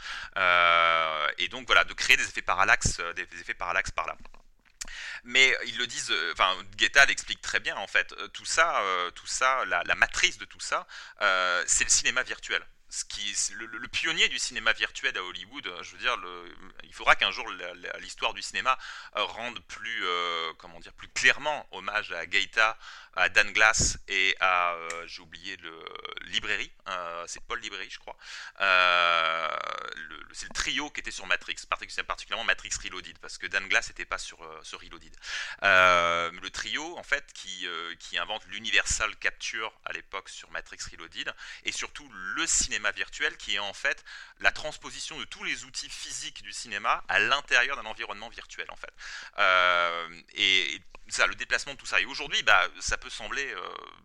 Et donc voilà, de créer des effets parallaxes, euh, effets parallaxes par là. Mais ils le disent, euh, enfin Guetta l'explique très bien en fait. Euh, Tout ça, euh, la, matrice de tout ça, euh, c'est le cinéma virtuel. Ce qui, c'est le, pionnier du cinéma virtuel à Hollywood, euh, je veux dire, il faudra qu'un jour l'histoire du cinéma euh, rende plus, euh, comment dire, plus clairement hommage à Gaeta, à Dan Glass et à, euh, j'ai oublié le Librairie, c'est Paul Librairie, je crois. C'est le trio qui était sur Matrix, partic- particulièrement Matrix Reloaded, parce que Dan Glass n'était pas sur, sur Reloaded. Le trio, en fait, qui invente l'Universal Capture à l'époque sur Matrix Reloaded, et surtout le cinéma virtuel, qui est en fait la transposition de tous les outils physiques du cinéma à l'intérieur d'un environnement virtuel, en fait. Euh, et, ça, le déplacement de tout ça. Et aujourd'hui, bah, ça peut sembler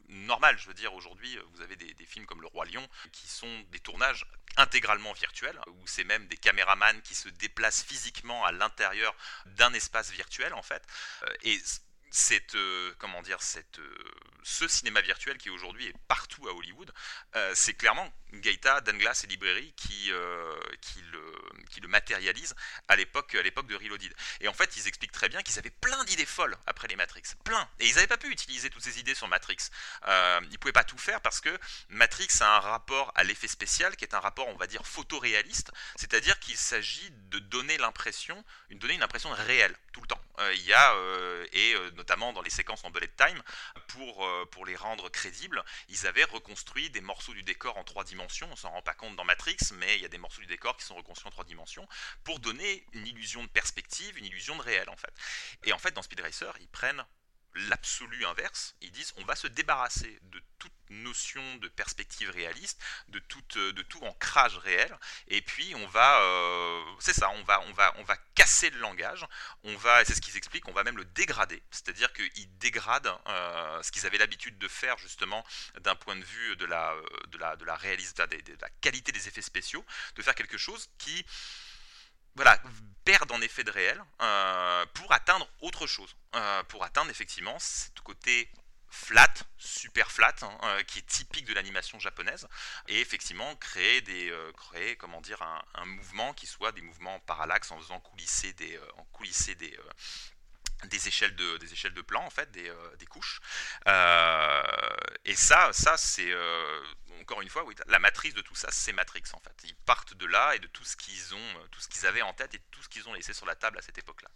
normal. Je veux dire, aujourd'hui, vous avez des, des, films comme Le Roi Lion qui sont des tournages intégralement virtuels, où c'est même des caméramans qui se déplacent physiquement à l'intérieur d'un espace virtuel, en fait. Et cette, euh, comment dire, cette, euh, ce cinéma virtuel qui aujourd'hui est partout à Hollywood, euh, c'est clairement Gaeta, Danglass et Librairie qui, qui, le, qui le matérialisent à l'époque, à l'époque de Reloaded. Et en fait, ils expliquent très bien qu'ils avaient plein d'idées folles après les Matrix, plein. Et ils n'avaient pas pu utiliser toutes ces idées sur Matrix. ils ne pouvaient pas tout faire parce que Matrix a un rapport à l'effet spécial qui est un rapport, on va dire, photoréaliste, c'est-à-dire qu'il s'agit de donner l'impression, donner une impression réelle tout le temps. Il y a et notamment dans les séquences en bullet time, pour, euh, pour les rendre crédibles, ils avaient reconstruit des morceaux du décor en trois dimensions. On s'en rend pas compte dans Matrix, mais il y a des morceaux du décor qui sont reconstruits en trois dimensions pour donner une illusion de perspective, une illusion de réel en fait. Et en fait, dans Speed Racer, ils prennent l'absolu inverse. Ils disent on va se débarrasser de toute notion de perspective réaliste, de tout, euh, de tout ancrage réel, et puis on va, euh, c'est ça, on va, on va, on va casser le langage. On va, c'est ce qu'ils expliquent, on va même le dégrader. C'est-à-dire qu'ils dégradent euh, ce qu'ils avaient l'habitude de faire justement d'un point de vue de la, de la, de la de la qualité des effets spéciaux, de faire quelque chose qui voilà, perdent en effet de réel euh, pour atteindre autre chose. Euh, pour atteindre effectivement ce côté flat, super flat, hein, euh, qui est typique de l'animation japonaise, et effectivement créer des, créer comment dire un, mouvement qui soit des mouvements parallaxes en faisant coulisser des, en coulisser des, des échelles de des échelles de plan en fait des, des couches et ça ça c'est encore une fois, oui, la matrice de tout ça, c'est Matrix en fait. Ils partent de là et de tout ce qu'ils ont, euh, tout ce qu'ils avaient en tête et tout ce qu'ils ont laissé sur la table à cette époque-là.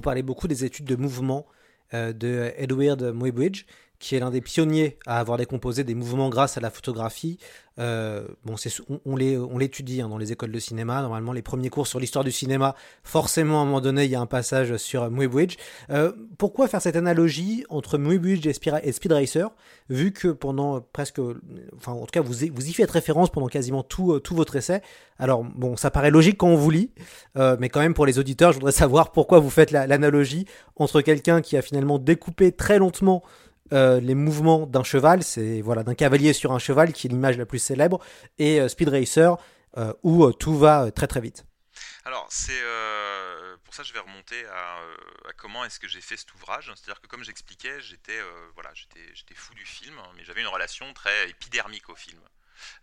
Vous parlez beaucoup des études de mouvement euh, de Edward Muybridge, qui est l'un des pionniers à avoir décomposé des mouvements grâce à la photographie. Euh, bon, on, on l'étudie hein, dans les écoles de cinéma. Normalement, les premiers cours sur l'histoire du cinéma, forcément, à un moment donné, il y a un passage sur Muybridge. Euh, pourquoi faire cette analogie entre Muybridge et, Speed Racer, vu que pendant presque, enfin, en tout cas, vous, vous y faites référence pendant quasiment tout, tout votre essai. Alors, bon, ça paraît logique quand on vous lit, mais quand même, pour les auditeurs, je voudrais savoir pourquoi vous faites l'analogie entre quelqu'un qui a finalement découpé très lentement euh, les mouvements d'un cheval, c'est voilà d'un cavalier sur un cheval qui est l'image la plus célèbre, et euh, Speed Racer euh, où tout va très très vite. Alors c'est pour ça je vais remonter à, comment est-ce que j'ai fait cet ouvrage. C'est-à-dire que comme j'expliquais, j'étais voilà j'étais fou du film, hein, mais j'avais une relation très épidermique au film.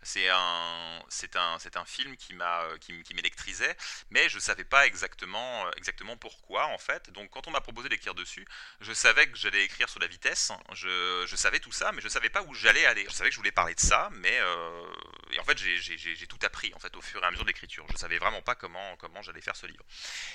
C'est un, c'est un, c'est un film qui m'a, qui, qui m'électrisait, mais je savais pas exactement, exactement pourquoi en fait. Donc quand on m'a proposé d'écrire dessus, je savais que j'allais écrire sur la vitesse. Je, savais tout ça, mais je savais pas où j'allais aller. Je savais que je voulais parler de ça, mais euh, et en fait j'ai, tout appris en fait au fur et à mesure de l'écriture. Je savais vraiment pas comment, comment j'allais faire ce livre.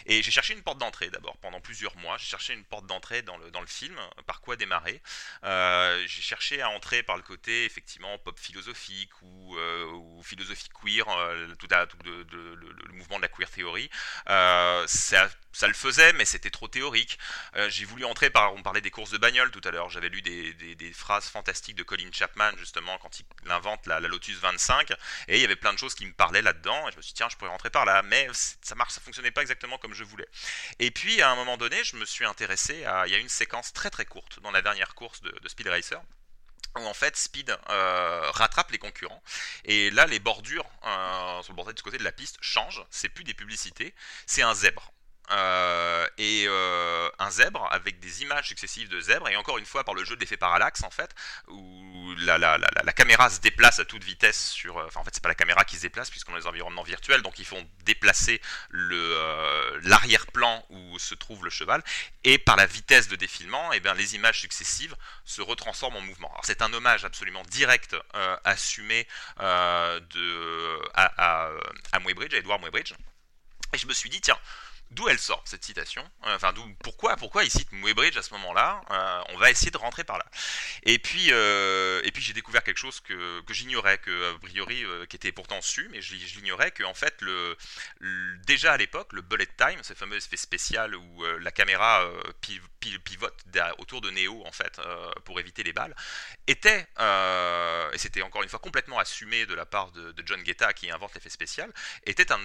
Et j'ai cherché une porte d'entrée d'abord pendant plusieurs mois. J'ai cherché une porte d'entrée dans le, dans le film. Par quoi démarrer euh, J'ai cherché à entrer par le côté effectivement pop philosophique euh, ou, philosophie queer, euh, tout, le, mouvement de la queer theory. Euh, ça, le faisait, mais c'était trop théorique. J'ai voulu entrer par, on parlait des courses de bagnole tout à l'heure. J'avais lu des, des, phrases fantastiques de Colin Chapman justement quand il invente la, Lotus 25, et il y avait plein de choses qui me parlaient là-dedans. Et je me suis dit tiens, je pourrais rentrer par là, mais ça marche, ça fonctionnait pas exactement comme je voulais. Et puis à un moment donné, je me suis intéressé à, il y a une séquence très très courte dans la dernière course de, de Speed Racer où en fait Speed euh, rattrape les concurrents et là les bordures euh, sur le bord du côté de la piste changent, c'est plus des publicités, c'est un zèbre. Euh, et euh, un zèbre avec des images successives de zèbres et encore une fois par le jeu de l'effet parallaxe en fait où la, la, la, la, caméra se déplace à toute vitesse sur euh, enfin en fait c'est pas la caméra qui se déplace puisqu'on est dans des environnements virtuels donc ils font déplacer le l'arrière-plan où se trouve le cheval et par la vitesse de défilement et eh bien les images successives se retransforment en mouvement. Alors c'est un hommage absolument direct assumé de à, à, à Muybridge à Edward Muybridge. Et je me suis dit tiens d'où elle sort cette citation euh, Enfin, pourquoi pourquoi il cite Muybridge à ce moment-là euh, On va essayer de rentrer par là. Et puis euh, et puis j'ai découvert quelque chose que, que j'ignorais, que a priori qui était pourtant su, mais je, l'ignorais que en fait le, déjà à l'époque le bullet time, ce fameux effet spécial où la caméra pivote autour de Neo en fait pour éviter les balles, était et c'était encore une fois complètement assumé de la part de, John Guetta qui invente l'effet spécial, était un,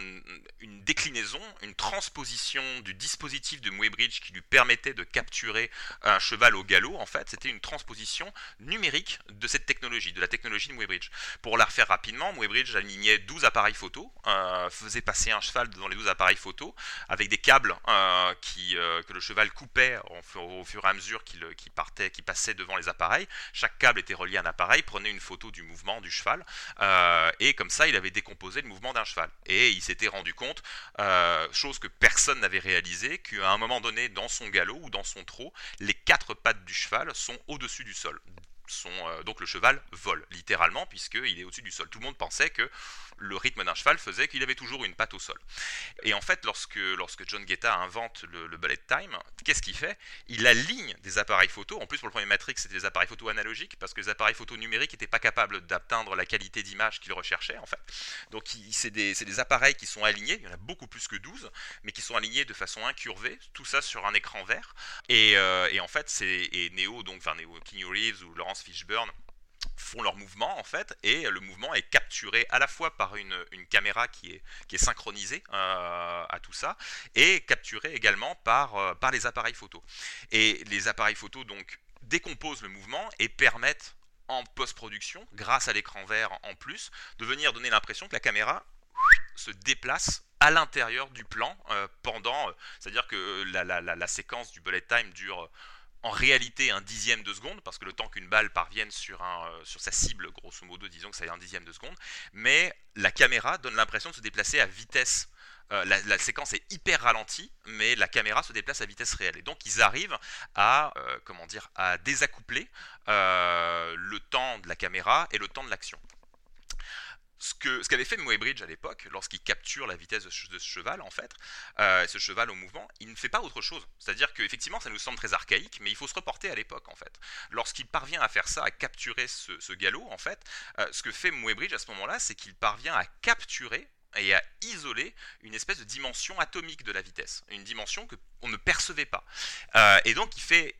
une déclinaison, une transposition du dispositif de Muybridge qui lui permettait de capturer un cheval au galop, en fait, c'était une transposition numérique de cette technologie, de la technologie de Muybridge. Pour la refaire rapidement, Muybridge alignait 12 appareils photo, euh, faisait passer un cheval devant les 12 appareils photo, avec des câbles euh, euh, que le cheval coupait au, fur et à mesure qu'il partait, qui passait devant les appareils. Chaque câble était relié à un appareil, prenait une photo du mouvement du cheval, et comme ça, il avait décomposé le mouvement d'un cheval. Et il s'était rendu compte, chose que personne n'avait réalisé, qu'à un moment donné, dans son galop ou dans son trot, les quatre pattes du cheval sont au-dessus du sol. Euh, donc le cheval vole, littéralement, puisqu'il est au-dessus du sol. Tout le monde pensait que le rythme d'un cheval faisait qu'il avait toujours une patte au sol. Et en fait, lorsque, John Guetta invente le, le bullet time, qu'est-ce qu'il fait? Il aligne des appareils photo. En plus, pour le premier Matrix, c'était des appareils photo analogiques, parce que les appareils photo numériques n'étaient pas capables d'atteindre la qualité d'image qu'il recherchait, en fait. Donc, c'est des, appareils qui sont alignés, il y en a beaucoup plus que 12, mais qui sont alignés de façon incurvée, tout ça sur un écran vert. Et, euh, en fait, c'est Neo, donc, enfin, Neo, King Reeves ou Laurence Fishburne, font leur mouvement en fait et le mouvement est capturé à la fois par une, caméra qui est, synchronisée euh, à tout ça et capturé également par, euh, par les appareils photo. Et les appareils photo donc décomposent le mouvement et permettent en post-production, grâce à l'écran vert en plus, de venir donner l'impression que la caméra se déplace à l'intérieur du plan euh, pendant, c'est-à-dire que la, séquence du bullet time dure en réalité un dixième de seconde, parce que le temps qu'une balle parvienne sur, un, euh, sur sa cible, grosso modo, disons que ça est un dixième de seconde, mais la caméra donne l'impression de se déplacer à vitesse. Euh, la, séquence est hyper ralentie, mais la caméra se déplace à vitesse réelle. Et donc ils arrivent à, euh, comment dire, à désaccoupler le temps de la caméra et le temps de l'action ce qu'avait fait Muybridge à l'époque, lorsqu'il capture la vitesse de ce, cheval, en fait, euh, ce cheval au mouvement, il ne fait pas autre chose. C'est-à-dire qu'effectivement, ça nous semble très archaïque, mais il faut se reporter à l'époque, en fait. Lorsqu'il parvient à faire ça, à capturer ce, galop, en fait, euh, ce que fait Muybridge à ce moment-là, c'est qu'il parvient à capturer et à isoler une espèce de dimension atomique de la vitesse, une dimension que on ne percevait pas. Euh, et donc il fait,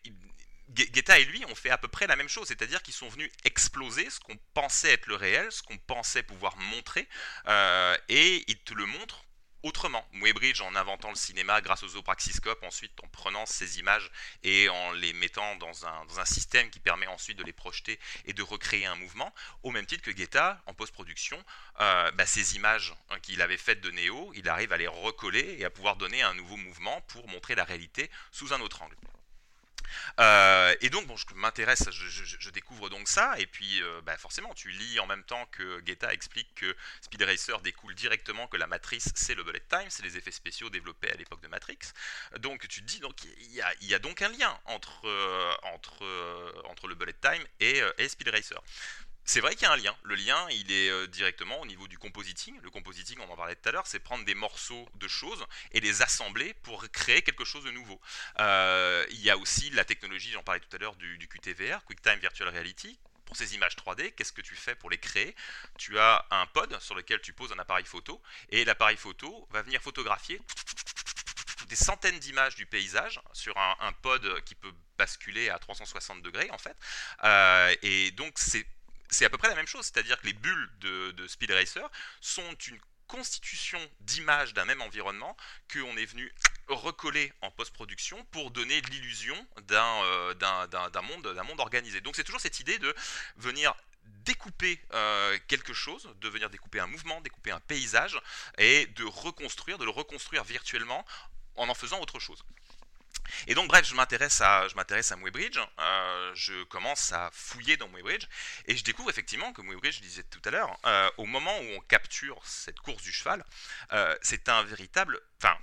Guetta et lui ont fait à peu près la même chose, c'est-à-dire qu'ils sont venus exploser ce qu'on pensait être le réel, ce qu'on pensait pouvoir montrer, euh, et ils te le montrent autrement. Muybridge en inventant le cinéma grâce aux opraxiscopes, ensuite en prenant ces images et en les mettant dans un, système qui permet ensuite de les projeter et de recréer un mouvement, au même titre que Guetta, en post-production, euh, bah, ces images hein, qu'il avait faites de Neo, il arrive à les recoller et à pouvoir donner un nouveau mouvement pour montrer la réalité sous un autre angle. Euh, et donc, je m'intéresse, je, découvre donc ça, et puis euh, bah, forcément, tu lis en même temps que Guetta explique que Speed Racer découle directement que la matrice, c'est le bullet time, c'est les effets spéciaux développés à l'époque de Matrix. Donc, tu te dis, donc, il y a, donc un lien entre, euh, entre le bullet time et, et Speed Racer. C'est vrai qu'il y a un lien. Le lien, il est euh, directement au niveau du compositing. Le compositing, on en parlait tout à l'heure, c'est prendre des morceaux de choses et les assembler pour créer quelque chose de nouveau. Euh, il y a aussi la technologie, j'en parlais tout à l'heure, du, QTVR, QuickTime Virtual Reality, pour ces images 3D, qu'est-ce que tu fais pour les créer? Tu as un pod sur lequel tu poses un appareil photo et l'appareil photo va venir photographier des centaines d'images du paysage sur un, pod qui peut basculer à 360 degrés en fait. Euh, et donc c'est c'est à peu près la même chose, c'est-à-dire que les bulles de, Speed Racer sont une constitution d'images d'un même environnement qu'on est venu recoller en post-production pour donner l'illusion euh, d'un monde, monde organisé. Donc c'est toujours cette idée de venir découper euh, quelque chose, de venir découper un mouvement, découper un paysage, et de reconstruire, de le reconstruire virtuellement en en faisant autre chose. Et donc bref, je m'intéresse à, je m'intéresse à Muybridge, euh, je commence à fouiller dans Muybridge, et je découvre effectivement que Muybridge, je disais tout à l'heure, euh, au moment où on capture cette course du cheval, euh, c'est un véritable, enfin,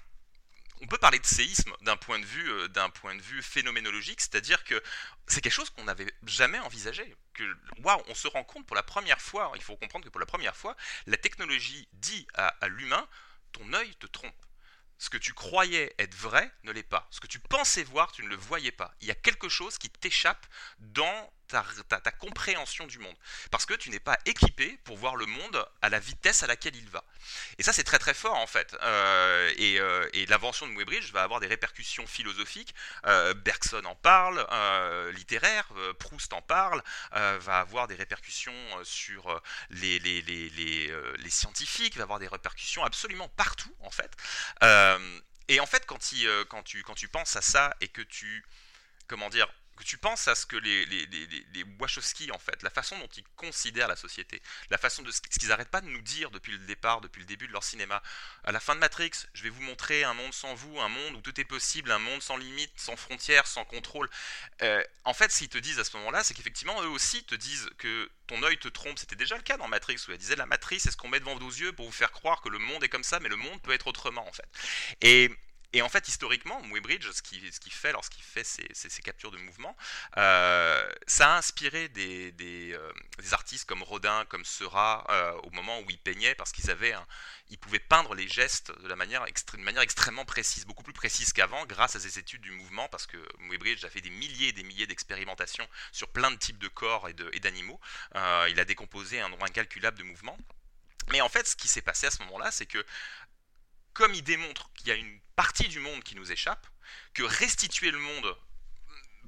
on peut parler de séisme d'un point de vue, d'un point de vue phénoménologique, c'est-à-dire que c'est quelque chose qu'on n'avait jamais envisagé. Que waouh, on se rend compte pour la première fois, il faut comprendre que pour la première fois, la technologie dit à l'humain, ton œil te trompe ce que tu croyais être vrai ne l'est pas. Ce que tu pensais voir, tu ne le voyais pas. Il y a quelque chose qui t'échappe dans ta, compréhension du monde. Parce que tu n'es pas équipé pour voir le monde à la vitesse à laquelle il va. Et ça, c'est très très fort en fait. Euh, et, euh, et l'invention de Muybridge va avoir des répercussions philosophiques. Euh, Bergson en parle, littéraire, Proust en parle, va avoir des répercussions sur les, les, les, les, les scientifiques, va avoir des répercussions absolument partout en fait. et en fait, quand, il, quand, tu, quand tu penses à ça et que tu, comment dire, que tu penses à ce que les, les, les, les, Wachowski, en fait, la façon dont ils considèrent la société, la façon de ce qu'ils n'arrêtent pas de nous dire depuis le départ, depuis le début de leur cinéma. À la fin de Matrix, je vais vous montrer un monde sans vous, un monde où tout est possible, un monde sans limite, sans frontières, sans contrôle. Euh, en fait, ce qu'ils te disent à ce moment-là, c'est qu'effectivement, eux aussi te disent que ton œil te trompe. C'était déjà le cas dans Matrix, où ils disaient la matrice, c'est ce qu'on met devant vos yeux pour vous faire croire que le monde est comme ça, mais le monde peut être autrement, en fait. Et et en fait, historiquement, Muybridge, ce qu'il fait lorsqu'il fait ses, captures de mouvement, euh, ça a inspiré des, euh, des, artistes comme Rodin, comme Seurat, euh, au moment où ils peignaient, parce qu'ils avaient ils pouvaient peindre les gestes de manière, manière extrêmement précise, beaucoup plus précise qu'avant, grâce à ses études du mouvement, parce que Muybridge a fait des milliers et des milliers d'expérimentations sur plein de types de corps et d'animaux. il a décomposé un nombre incalculable de mouvements. Mais en fait, ce qui s'est passé à ce moment-là, c'est que comme il démontre qu'il y a une partie du monde qui nous échappe, que restituer le monde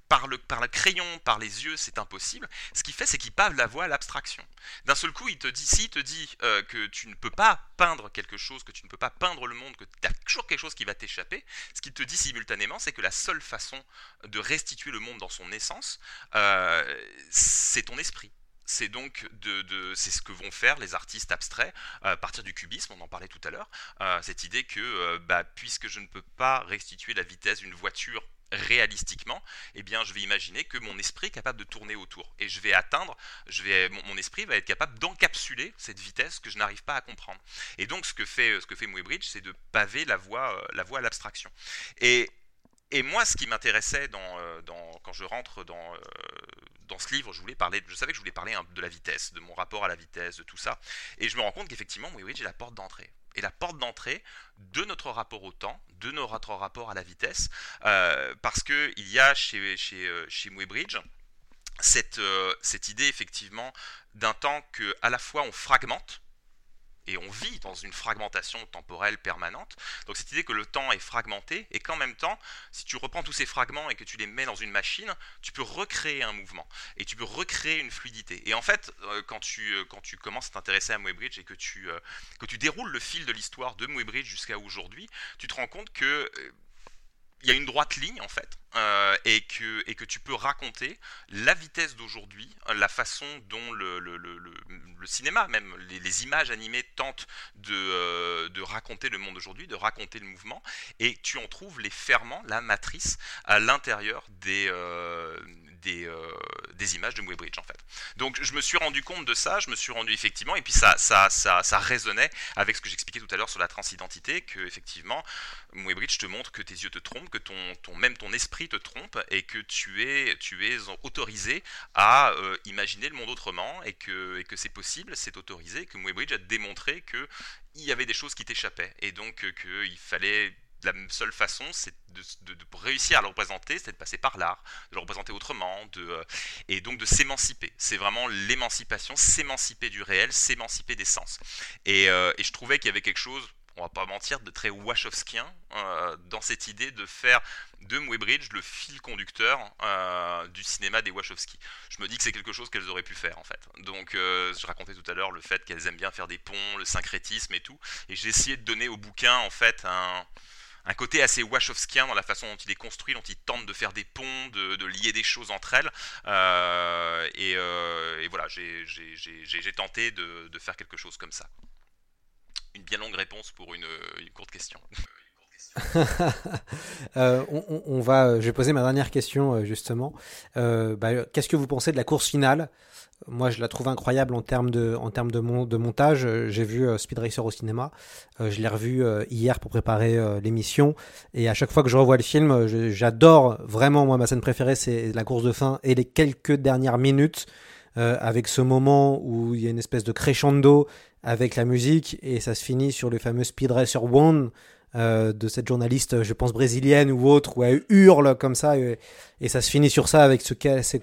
par le, crayon, par les yeux, c'est impossible. Ce qu'il fait, c'est qu'il pave la voie à l'abstraction. D'un seul coup, il te dit, s'il te dit euh, que tu ne peux pas peindre quelque chose, que tu ne peux pas peindre le monde, que tu as toujours quelque chose qui va t'échapper, ce qu'il te dit simultanément, c'est que la seule façon de restituer le monde dans son essence, euh, c'est ton esprit c'est donc de, c'est ce que vont faire les artistes abstraits euh, à partir du cubisme, on en parlait tout à l'heure, euh, cette idée que euh, bah, puisque je ne peux pas restituer la vitesse d'une voiture réalistiquement, eh bien je vais imaginer que mon esprit est capable de tourner autour et je vais atteindre, je vais, mon, esprit va être capable d'encapsuler cette vitesse que je n'arrive pas à comprendre. Et donc ce que fait, ce que fait Muybridge, c'est de paver la voie, la voie à l'abstraction. Et et moi, ce qui m'intéressait dans, quand je rentre dans, dans ce livre, je voulais parler, je savais que je voulais parler de la vitesse, de mon rapport à la vitesse, de tout ça, et je me rends compte qu'effectivement, oui, oui, j'ai la porte d'entrée. Et la porte d'entrée de notre rapport au temps, de notre rapport à la vitesse, euh, parce que il y a chez chez euh, cette euh, cette idée effectivement d'un temps que à la fois on fragmente, et on vit dans une fragmentation temporelle permanente. Donc cette idée que le temps est fragmenté et qu'en même temps, si tu reprends tous ces fragments et que tu les mets dans une machine, tu peux recréer un mouvement et tu peux recréer une fluidité. Et en fait, euh, quand tu, euh, quand tu commences à t'intéresser à Muybridge et que tu, euh, que tu déroules le fil de l'histoire de Muybridge jusqu'à aujourd'hui, tu te rends compte que il y a une droite ligne en fait, euh, et, que, et que tu peux raconter la vitesse d'aujourd'hui, la façon dont le, le, le, cinéma, même les, images animées tentent de, euh, de raconter le monde d'aujourd'hui, de raconter le mouvement, et tu en trouves les ferments, la matrice à l'intérieur des, euh, des, des, images de Muybridge en fait. Donc je me suis rendu compte de ça, je me suis rendu effectivement, et puis ça, ça, ça, ça résonnait avec ce que j'expliquais tout à l'heure sur la transidentité, que effectivement Muybridge te montre que tes yeux te trompent, que ton, ton, même ton esprit te trompe et que tu es, tu es autorisé à euh, imaginer le monde autrement et que, et que c'est possible, c'est autorisé, que Muybridge a démontré qu'il y avait des choses qui t'échappaient et donc euh, qu'il fallait la seule façon, c'est de, réussir à le représenter, c'est de passer par l'art, de le représenter autrement, de, euh, et donc de s'émanciper. C'est vraiment l'émancipation, s'émanciper du réel, s'émanciper des sens. Et, et je trouvais qu'il y avait quelque chose on va pas mentir, de très Wachowskien euh, dans cette idée de faire de Muybridge le fil conducteur euh, du cinéma des Wachowski. Je me dis que c'est quelque chose qu'elles auraient pu faire en fait. Donc euh, je racontais tout à l'heure le fait qu'elles aiment bien faire des ponts, le syncrétisme et tout, et j'ai essayé de donner au bouquin en fait un, côté assez Wachowskien dans la façon dont il est construit, dont il tente de faire des ponts, de, lier des choses entre elles. et, voilà, j'ai tenté de, faire quelque chose comme ça une bien longue réponse pour une, courte question. [LAUGHS] Euh, on, va, je vais poser ma dernière question euh, justement. Euh, bah, qu'est-ce que vous pensez de la course finale? Moi, je la trouve incroyable en termes de, en termes de montage. J'ai vu Speed Racer au cinéma. je l'ai revu hier pour préparer l'émission. Et à chaque fois que je revois le film, j'adore vraiment. Moi, ma scène préférée, c'est la course de fin et les quelques dernières minutes. avec ce moment où il y a une espèce de crescendo avec la musique et ça se finit sur le fameux Speed Racer One euh, de cette journaliste, je pense brésilienne ou autre, où elle hurle comme ça, et, ça se finit sur ça avec ce, ce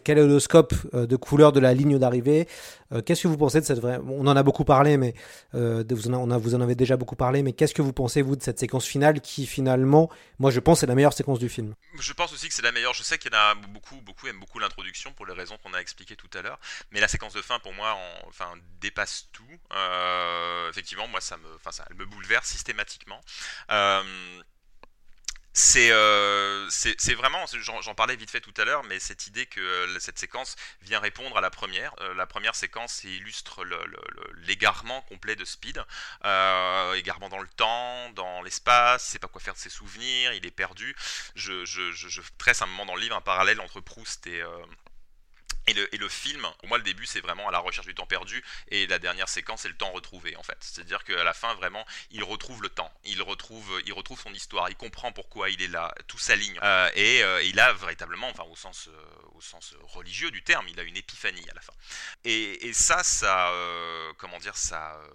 euh, de couleurs de la ligne d'arrivée. Euh, qu'est-ce que vous pensez de cette vraie... On en a beaucoup parlé, mais vous, en on a- vous en avez déjà beaucoup parlé, mais qu'est-ce que vous pensez, vous, de cette séquence finale qui, finalement, moi je pense, est la meilleure séquence du film? Je pense aussi que c'est la meilleure. Je sais qu'il y en a beaucoup, beaucoup aiment beaucoup l'introduction pour les raisons qu'on a expliquées tout à l'heure. Mais la séquence de fin, pour moi, en- enfin, dépasse tout. Effectivement, moi, ça me, ça, elle me bouleverse systématiquement. C'est euh, c'est vraiment, j'en parlais vite fait tout à l'heure, mais cette idée que euh, cette séquence vient répondre à la première. Euh, la première séquence illustre l'égarement complet de Speed, euh, égarement dans le temps, dans l'espace, il sait pas quoi faire de ses souvenirs, il est perdu. Je, je, je, tresse un moment dans le livre un parallèle entre Proust et, euh, et le, film, pour moi le début c'est vraiment à la recherche du temps perdu et la dernière séquence c'est le temps retrouvé en fait. C'est-à-dire qu'à la fin vraiment il retrouve le temps, il retrouve, il retrouve son histoire, il comprend pourquoi il est là, tout s'aligne Euh, et euh, il a véritablement, enfin au sens, euh, religieux du terme, il a une épiphanie à la fin. Et, ça, ça, euh, comment dire, ça, euh,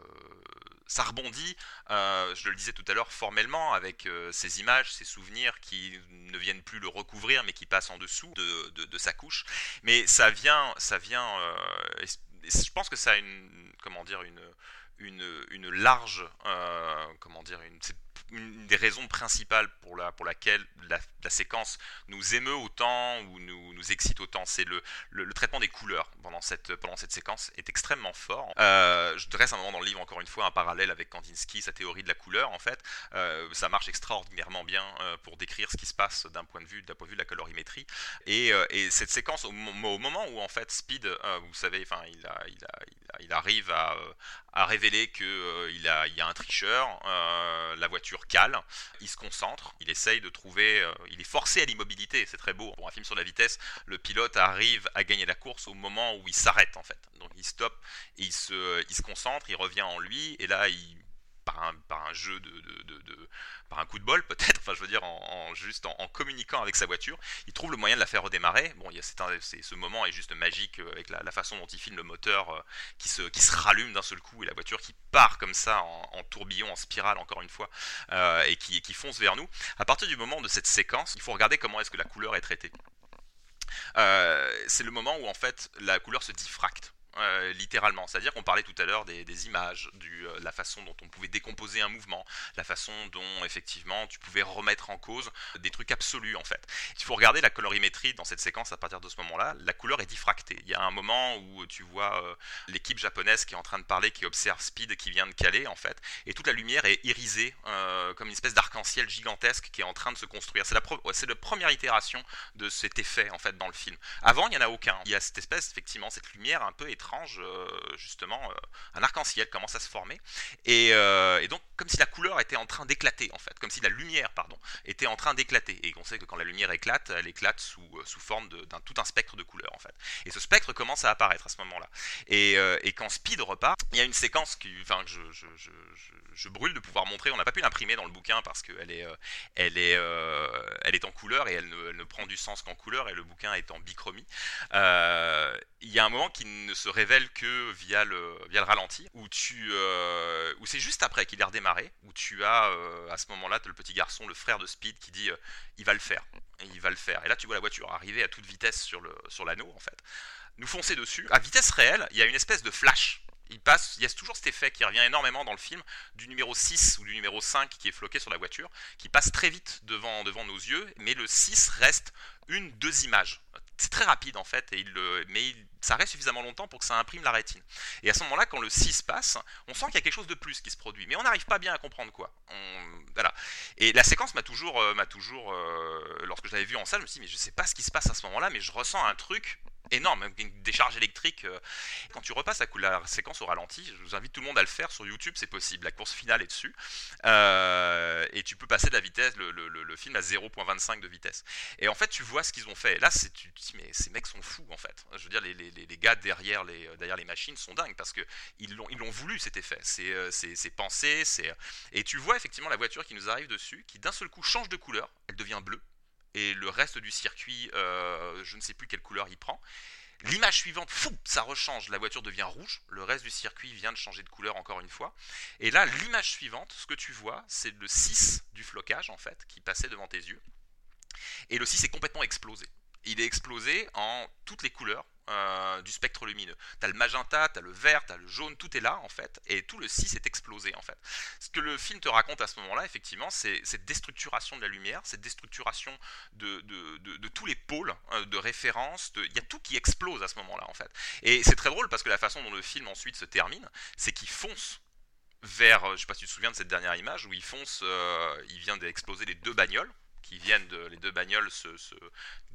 ça rebondit, euh, je le disais tout à l'heure, formellement, avec euh, ces images, ces souvenirs qui ne viennent plus le recouvrir, mais qui passent en dessous de, sa couche. Mais ça vient, ça vient. euh, je pense que ça a une, comment dire, une, une, une large, comment dire, une, une des raisons principales pour, la, pour laquelle la, séquence nous émeut autant ou nous, nous excite autant. C'est le, le, traitement des couleurs pendant cette, pendant cette séquence est extrêmement fort. Euh, je dresse un moment dans le livre, encore une fois, un parallèle avec Kandinsky, sa théorie de la couleur, en fait. Euh, ça marche extraordinairement bien euh, pour décrire ce qui se passe d'un point de vue, point de vue de la colorimétrie. Et, et cette séquence, au, mo- au moment où, en fait, Speed, vous savez, il, a, il, a, il, arrive à, à révéler euh, il, y a un tricheur, la voiture cale, il se concentre, il essaye de trouver, euh, il est forcé à l'immobilité, c'est très beau. Pour un film sur la vitesse, le pilote arrive à gagner la course au moment où il s'arrête en fait. Donc il stoppe, il se concentre, il revient en lui, et là il par un, jeu de, par un coup de bol peut-être, enfin je veux dire en, juste en, communiquant avec sa voiture, il trouve le moyen de la faire redémarrer. Bon, il y a un- ce moment est juste magique euh, avec la, façon dont il filme le moteur euh, qui se qui se rallume d'un seul coup et la voiture qui part comme ça en, tourbillon, en spirale encore une fois, euh, et qui, qui fonce vers nous. À partir du moment de cette séquence, il faut regarder comment est-ce que la couleur est traitée. C'est le moment où en fait la couleur se diffracte. Euh, littéralement, c'est-à-dire qu'on parlait tout à l'heure des, images, du, euh, la façon dont on pouvait décomposer un mouvement, la façon dont effectivement tu pouvais remettre en cause des trucs absolus en fait. Il faut regarder la colorimétrie dans cette séquence à partir de ce moment-là. La couleur est diffractée. Il y a un moment où tu vois euh, l'équipe japonaise qui est en train de parler, qui observe Speed qui vient de caler en fait, et toute la lumière est irisée euh, comme une espèce d'arc-en-ciel gigantesque qui est en train de se construire. C'est la, c'est la première itération de cet effet en fait dans le film. Avant, il n'y en a aucun. Il y a cette espèce, effectivement, cette lumière un peu étrange, euh, justement, euh, un arc-en-ciel commence à se former, et, euh, et donc comme si la couleur était en train d'éclater en fait, comme si la lumière, pardon, était en train d'éclater. Et on sait que quand la lumière éclate, elle éclate sous, sous forme d'un tout un spectre de couleurs en fait. Et ce spectre commence à apparaître à ce moment-là. Et, quand Speed repart, il y a une séquence qui, enfin, que je, je, brûle de pouvoir montrer. On n'a pas pu l'imprimer dans le bouquin parce qu'elle est, elle est, elle est en couleur et elle ne, elle ne prend du sens qu'en couleur et le bouquin est en bichromie. Il y a un moment qui ne se révèle que via le, via le ralenti, où euh, où c'est juste après qu'il est redémarré, où tu as euh, à ce moment-là le petit garçon, le frère de Speed, qui dit euh, il va le faire, il va le faire. Et là tu vois la voiture arriver à toute vitesse sur le, sur l'anneau en fait, nous foncer dessus à vitesse réelle. Il y a une espèce de flash. Il passe, il y a toujours cet effet qui revient énormément dans le film du numéro 6 ou du numéro 5 qui est floqué sur la voiture, qui passe très vite devant, devant nos yeux, mais le 6 reste une, deux images. C'est très rapide en fait, et mais il- ça reste suffisamment longtemps pour que ça imprime la rétine. Et à ce moment-là, quand le 6 passe, on sent qu'il y a quelque chose de plus qui se produit, mais on n'arrive pas bien à comprendre quoi. Voilà. Et la séquence m'a toujours, euh, m'a toujours, euh, lorsque je l'avais vu en salle, je me suis dit, mais je sais pas ce qui se passe à ce moment-là, mais je ressens un truc énorme, une décharge électrique. euh. Quand tu repasses la, séquence au ralenti, je vous invite tout le monde à le faire sur YouTube, c'est possible. La course finale est dessus. Euh, et tu peux passer de la vitesse, le, film à 0.25 de vitesse. Et en fait, tu vois ce qu'ils ont fait. Et là, c'est, tu te dis, mais ces mecs sont fous, en fait. Je veux dire, les, les- les- gars derrière les, derrière les machines sont dingues parce que ils l'ont, voulu cet effet. C'est, euh, c'est, c'est pensé. C'est... Et tu vois effectivement la voiture qui nous arrive dessus, qui d'un seul coup change de couleur. Elle devient bleue. Et le reste du circuit, euh, je ne sais plus quelle couleur il prend. L'image suivante, fou, ça rechange, la voiture devient rouge, le reste du circuit vient de changer de couleur encore une fois. Et là, l'image suivante, ce que tu vois, c'est le 6 du flocage en fait, qui passait devant tes yeux. Et le 6 est complètement explosé. Il est explosé en toutes les couleurs euh, du spectre lumineux. Tu as le magenta, tu as le vert, tu as le jaune, tout est là en fait, et tout le 6 est explosé en fait. Ce que le film te raconte à ce moment-là, effectivement, c'est cette déstructuration de la lumière, cette déstructuration de, tous les pôles euh, de référence, il y a tout qui explose à ce moment-là en fait. Et c'est très drôle parce que la façon dont le film ensuite se termine, c'est qu'il fonce vers, je sais pas si tu te souviens de cette dernière image, où il fonce, euh, il vient d'exploser les deux bagnoles, qui viennent de les deux bagnoles,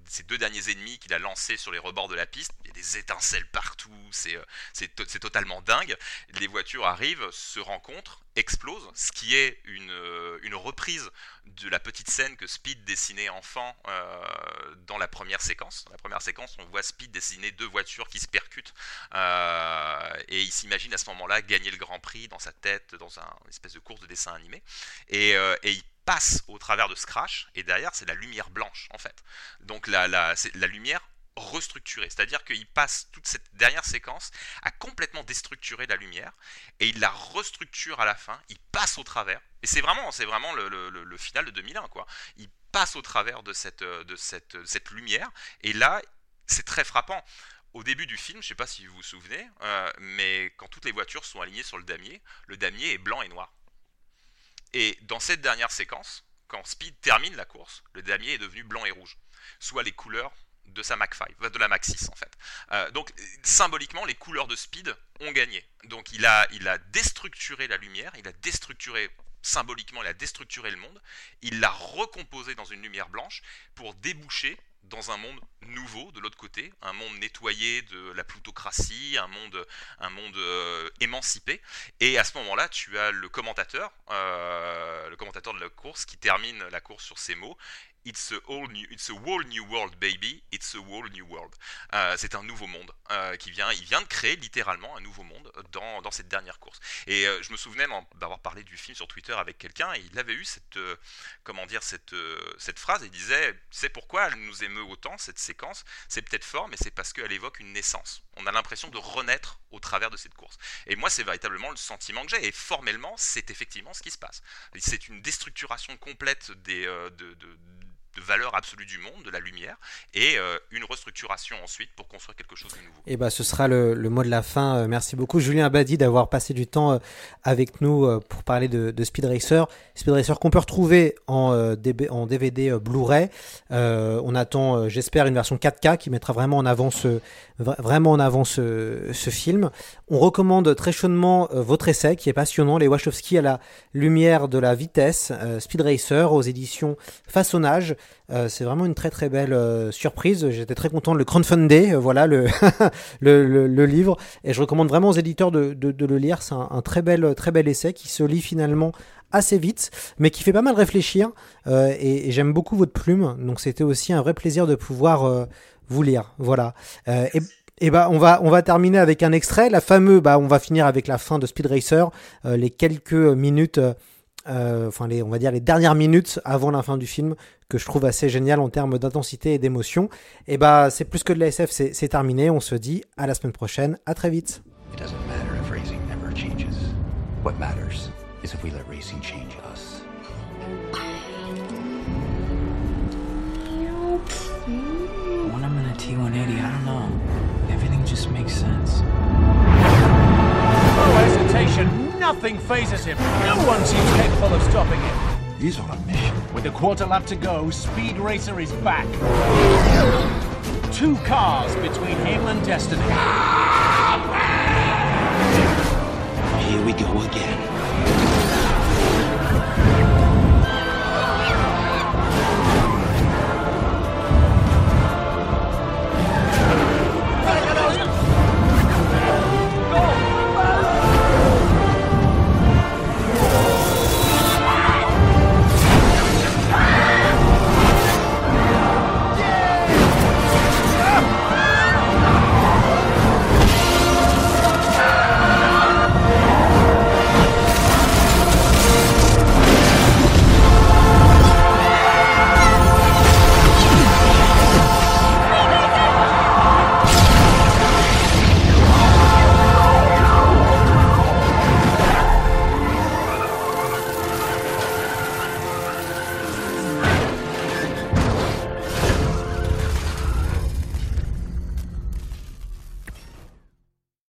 ces deux derniers ennemis qu'il a lancés sur les rebords de la piste. Il y a des étincelles partout, c'est euh, totalement dingue. Les voitures arrivent, se rencontrent, explosent, ce qui est une, euh, une reprise de la petite scène que Speed dessinait enfant euh, dans la première séquence. Dans la première séquence, on voit Speed dessiner deux voitures qui se percutent et il s'imagine à ce moment-là gagner le Grand Prix dans sa tête, dans un, une espèce de course de dessin animé. Et, et il passe au travers de ce crash, et derrière c'est la lumière blanche en fait. Donc la, la, la lumière restructurée, c'est-à-dire qu'il passe toute cette dernière séquence à complètement déstructurer la lumière, et il la restructure à la fin, il passe au travers, et c'est vraiment, c'est vraiment le, le, final de 2001 quoi. Il passe au travers de cette, de cette, cette lumière, et là c'est très frappant au début du film, je ne sais pas si vous vous souvenez, euh, mais quand toutes les voitures sont alignées sur le damier, le damier est blanc et noir. Et dans cette dernière séquence, quand Speed termine la course, le damier est devenu blanc et rouge, soit les couleurs de sa Mach 5, de la Mach 6 en fait. Euh, donc symboliquement, les couleurs de Speed ont gagné. Donc il a, il a déstructuré la lumière, il a déstructuré symboliquement, il a déstructuré le monde, il l'a recomposé dans une lumière blanche pour déboucher dans un monde nouveau de l'autre côté, un monde nettoyé de la plutocratie, un monde, euh, émancipé. Et à ce moment-là, tu as le commentateur, euh, le commentateur de la course qui termine la course sur ces mots It's a, whole new, it's a whole new world, baby. It's a whole new world. Euh, c'est un nouveau monde euh, qui vient. Il vient de créer littéralement un nouveau monde dans, dans cette dernière course. Et euh, je me souvenais d'avoir parlé du film sur Twitter avec quelqu'un et il avait eu cette, comment dire, cette, cette phrase. Il disait, c'est pourquoi elle nous émeut autant cette séquence. C'est peut-être fort, mais c'est parce qu'elle évoque une naissance. On a l'impression de renaître au travers de cette course. Et moi, c'est véritablement le sentiment que j'ai. Et formellement, c'est effectivement ce qui se passe. C'est une déstructuration complète des, de, de de valeur absolue du monde, de la lumière, et euh, une restructuration ensuite pour construire quelque chose de nouveau. Et eh bah, ben, ce sera le, le, mot de la fin. Euh, merci beaucoup, Julien Abadi, d'avoir passé du temps euh, avec nous pour parler de, de, Speed Racer. Speed Racer qu'on peut retrouver en, en DVD Blu-ray. on attend, j'espère, une version 4K qui mettra vraiment en avant ce, vraiment en avant ce, ce film. On recommande très chaudement votre essai qui est passionnant, les Wachowski à la lumière de la vitesse, Speed Racer aux éditions Façonnage. Euh, c'est vraiment une très très belle euh, surprise. J'étais très content de le crowdfunder, euh, voilà le, [LAUGHS] le, le, livre. Et je recommande vraiment aux éditeurs de, de, de le lire. C'est un, très bel, très bel essai qui se lit finalement assez vite, mais qui fait pas mal réfléchir. et, j'aime beaucoup votre plume. Donc c'était aussi un vrai plaisir de pouvoir vous lire. Voilà. et, et bah on va on va terminer avec un extrait, la fameuse bah on va finir avec la fin de Speed Racer, les quelques minutes euh, enfin les, on va dire les dernières minutes avant la fin du film que je trouve assez génial en termes d'intensité et d'émotion. Et bah c'est plus que de la SF, c'est terminé. On se dit à la semaine prochaine, à très vite. It doesn't matter if racing never changes. What matters is if we let racing change us. When I'm in a T180, I don't know. Everything just makes sense. No hesitation, nothing phases him. No one seems capable of stopping him. He's on a mission. With a quarter lap to go, Speed Racer is back. Two cars between him and destiny. Here we go again.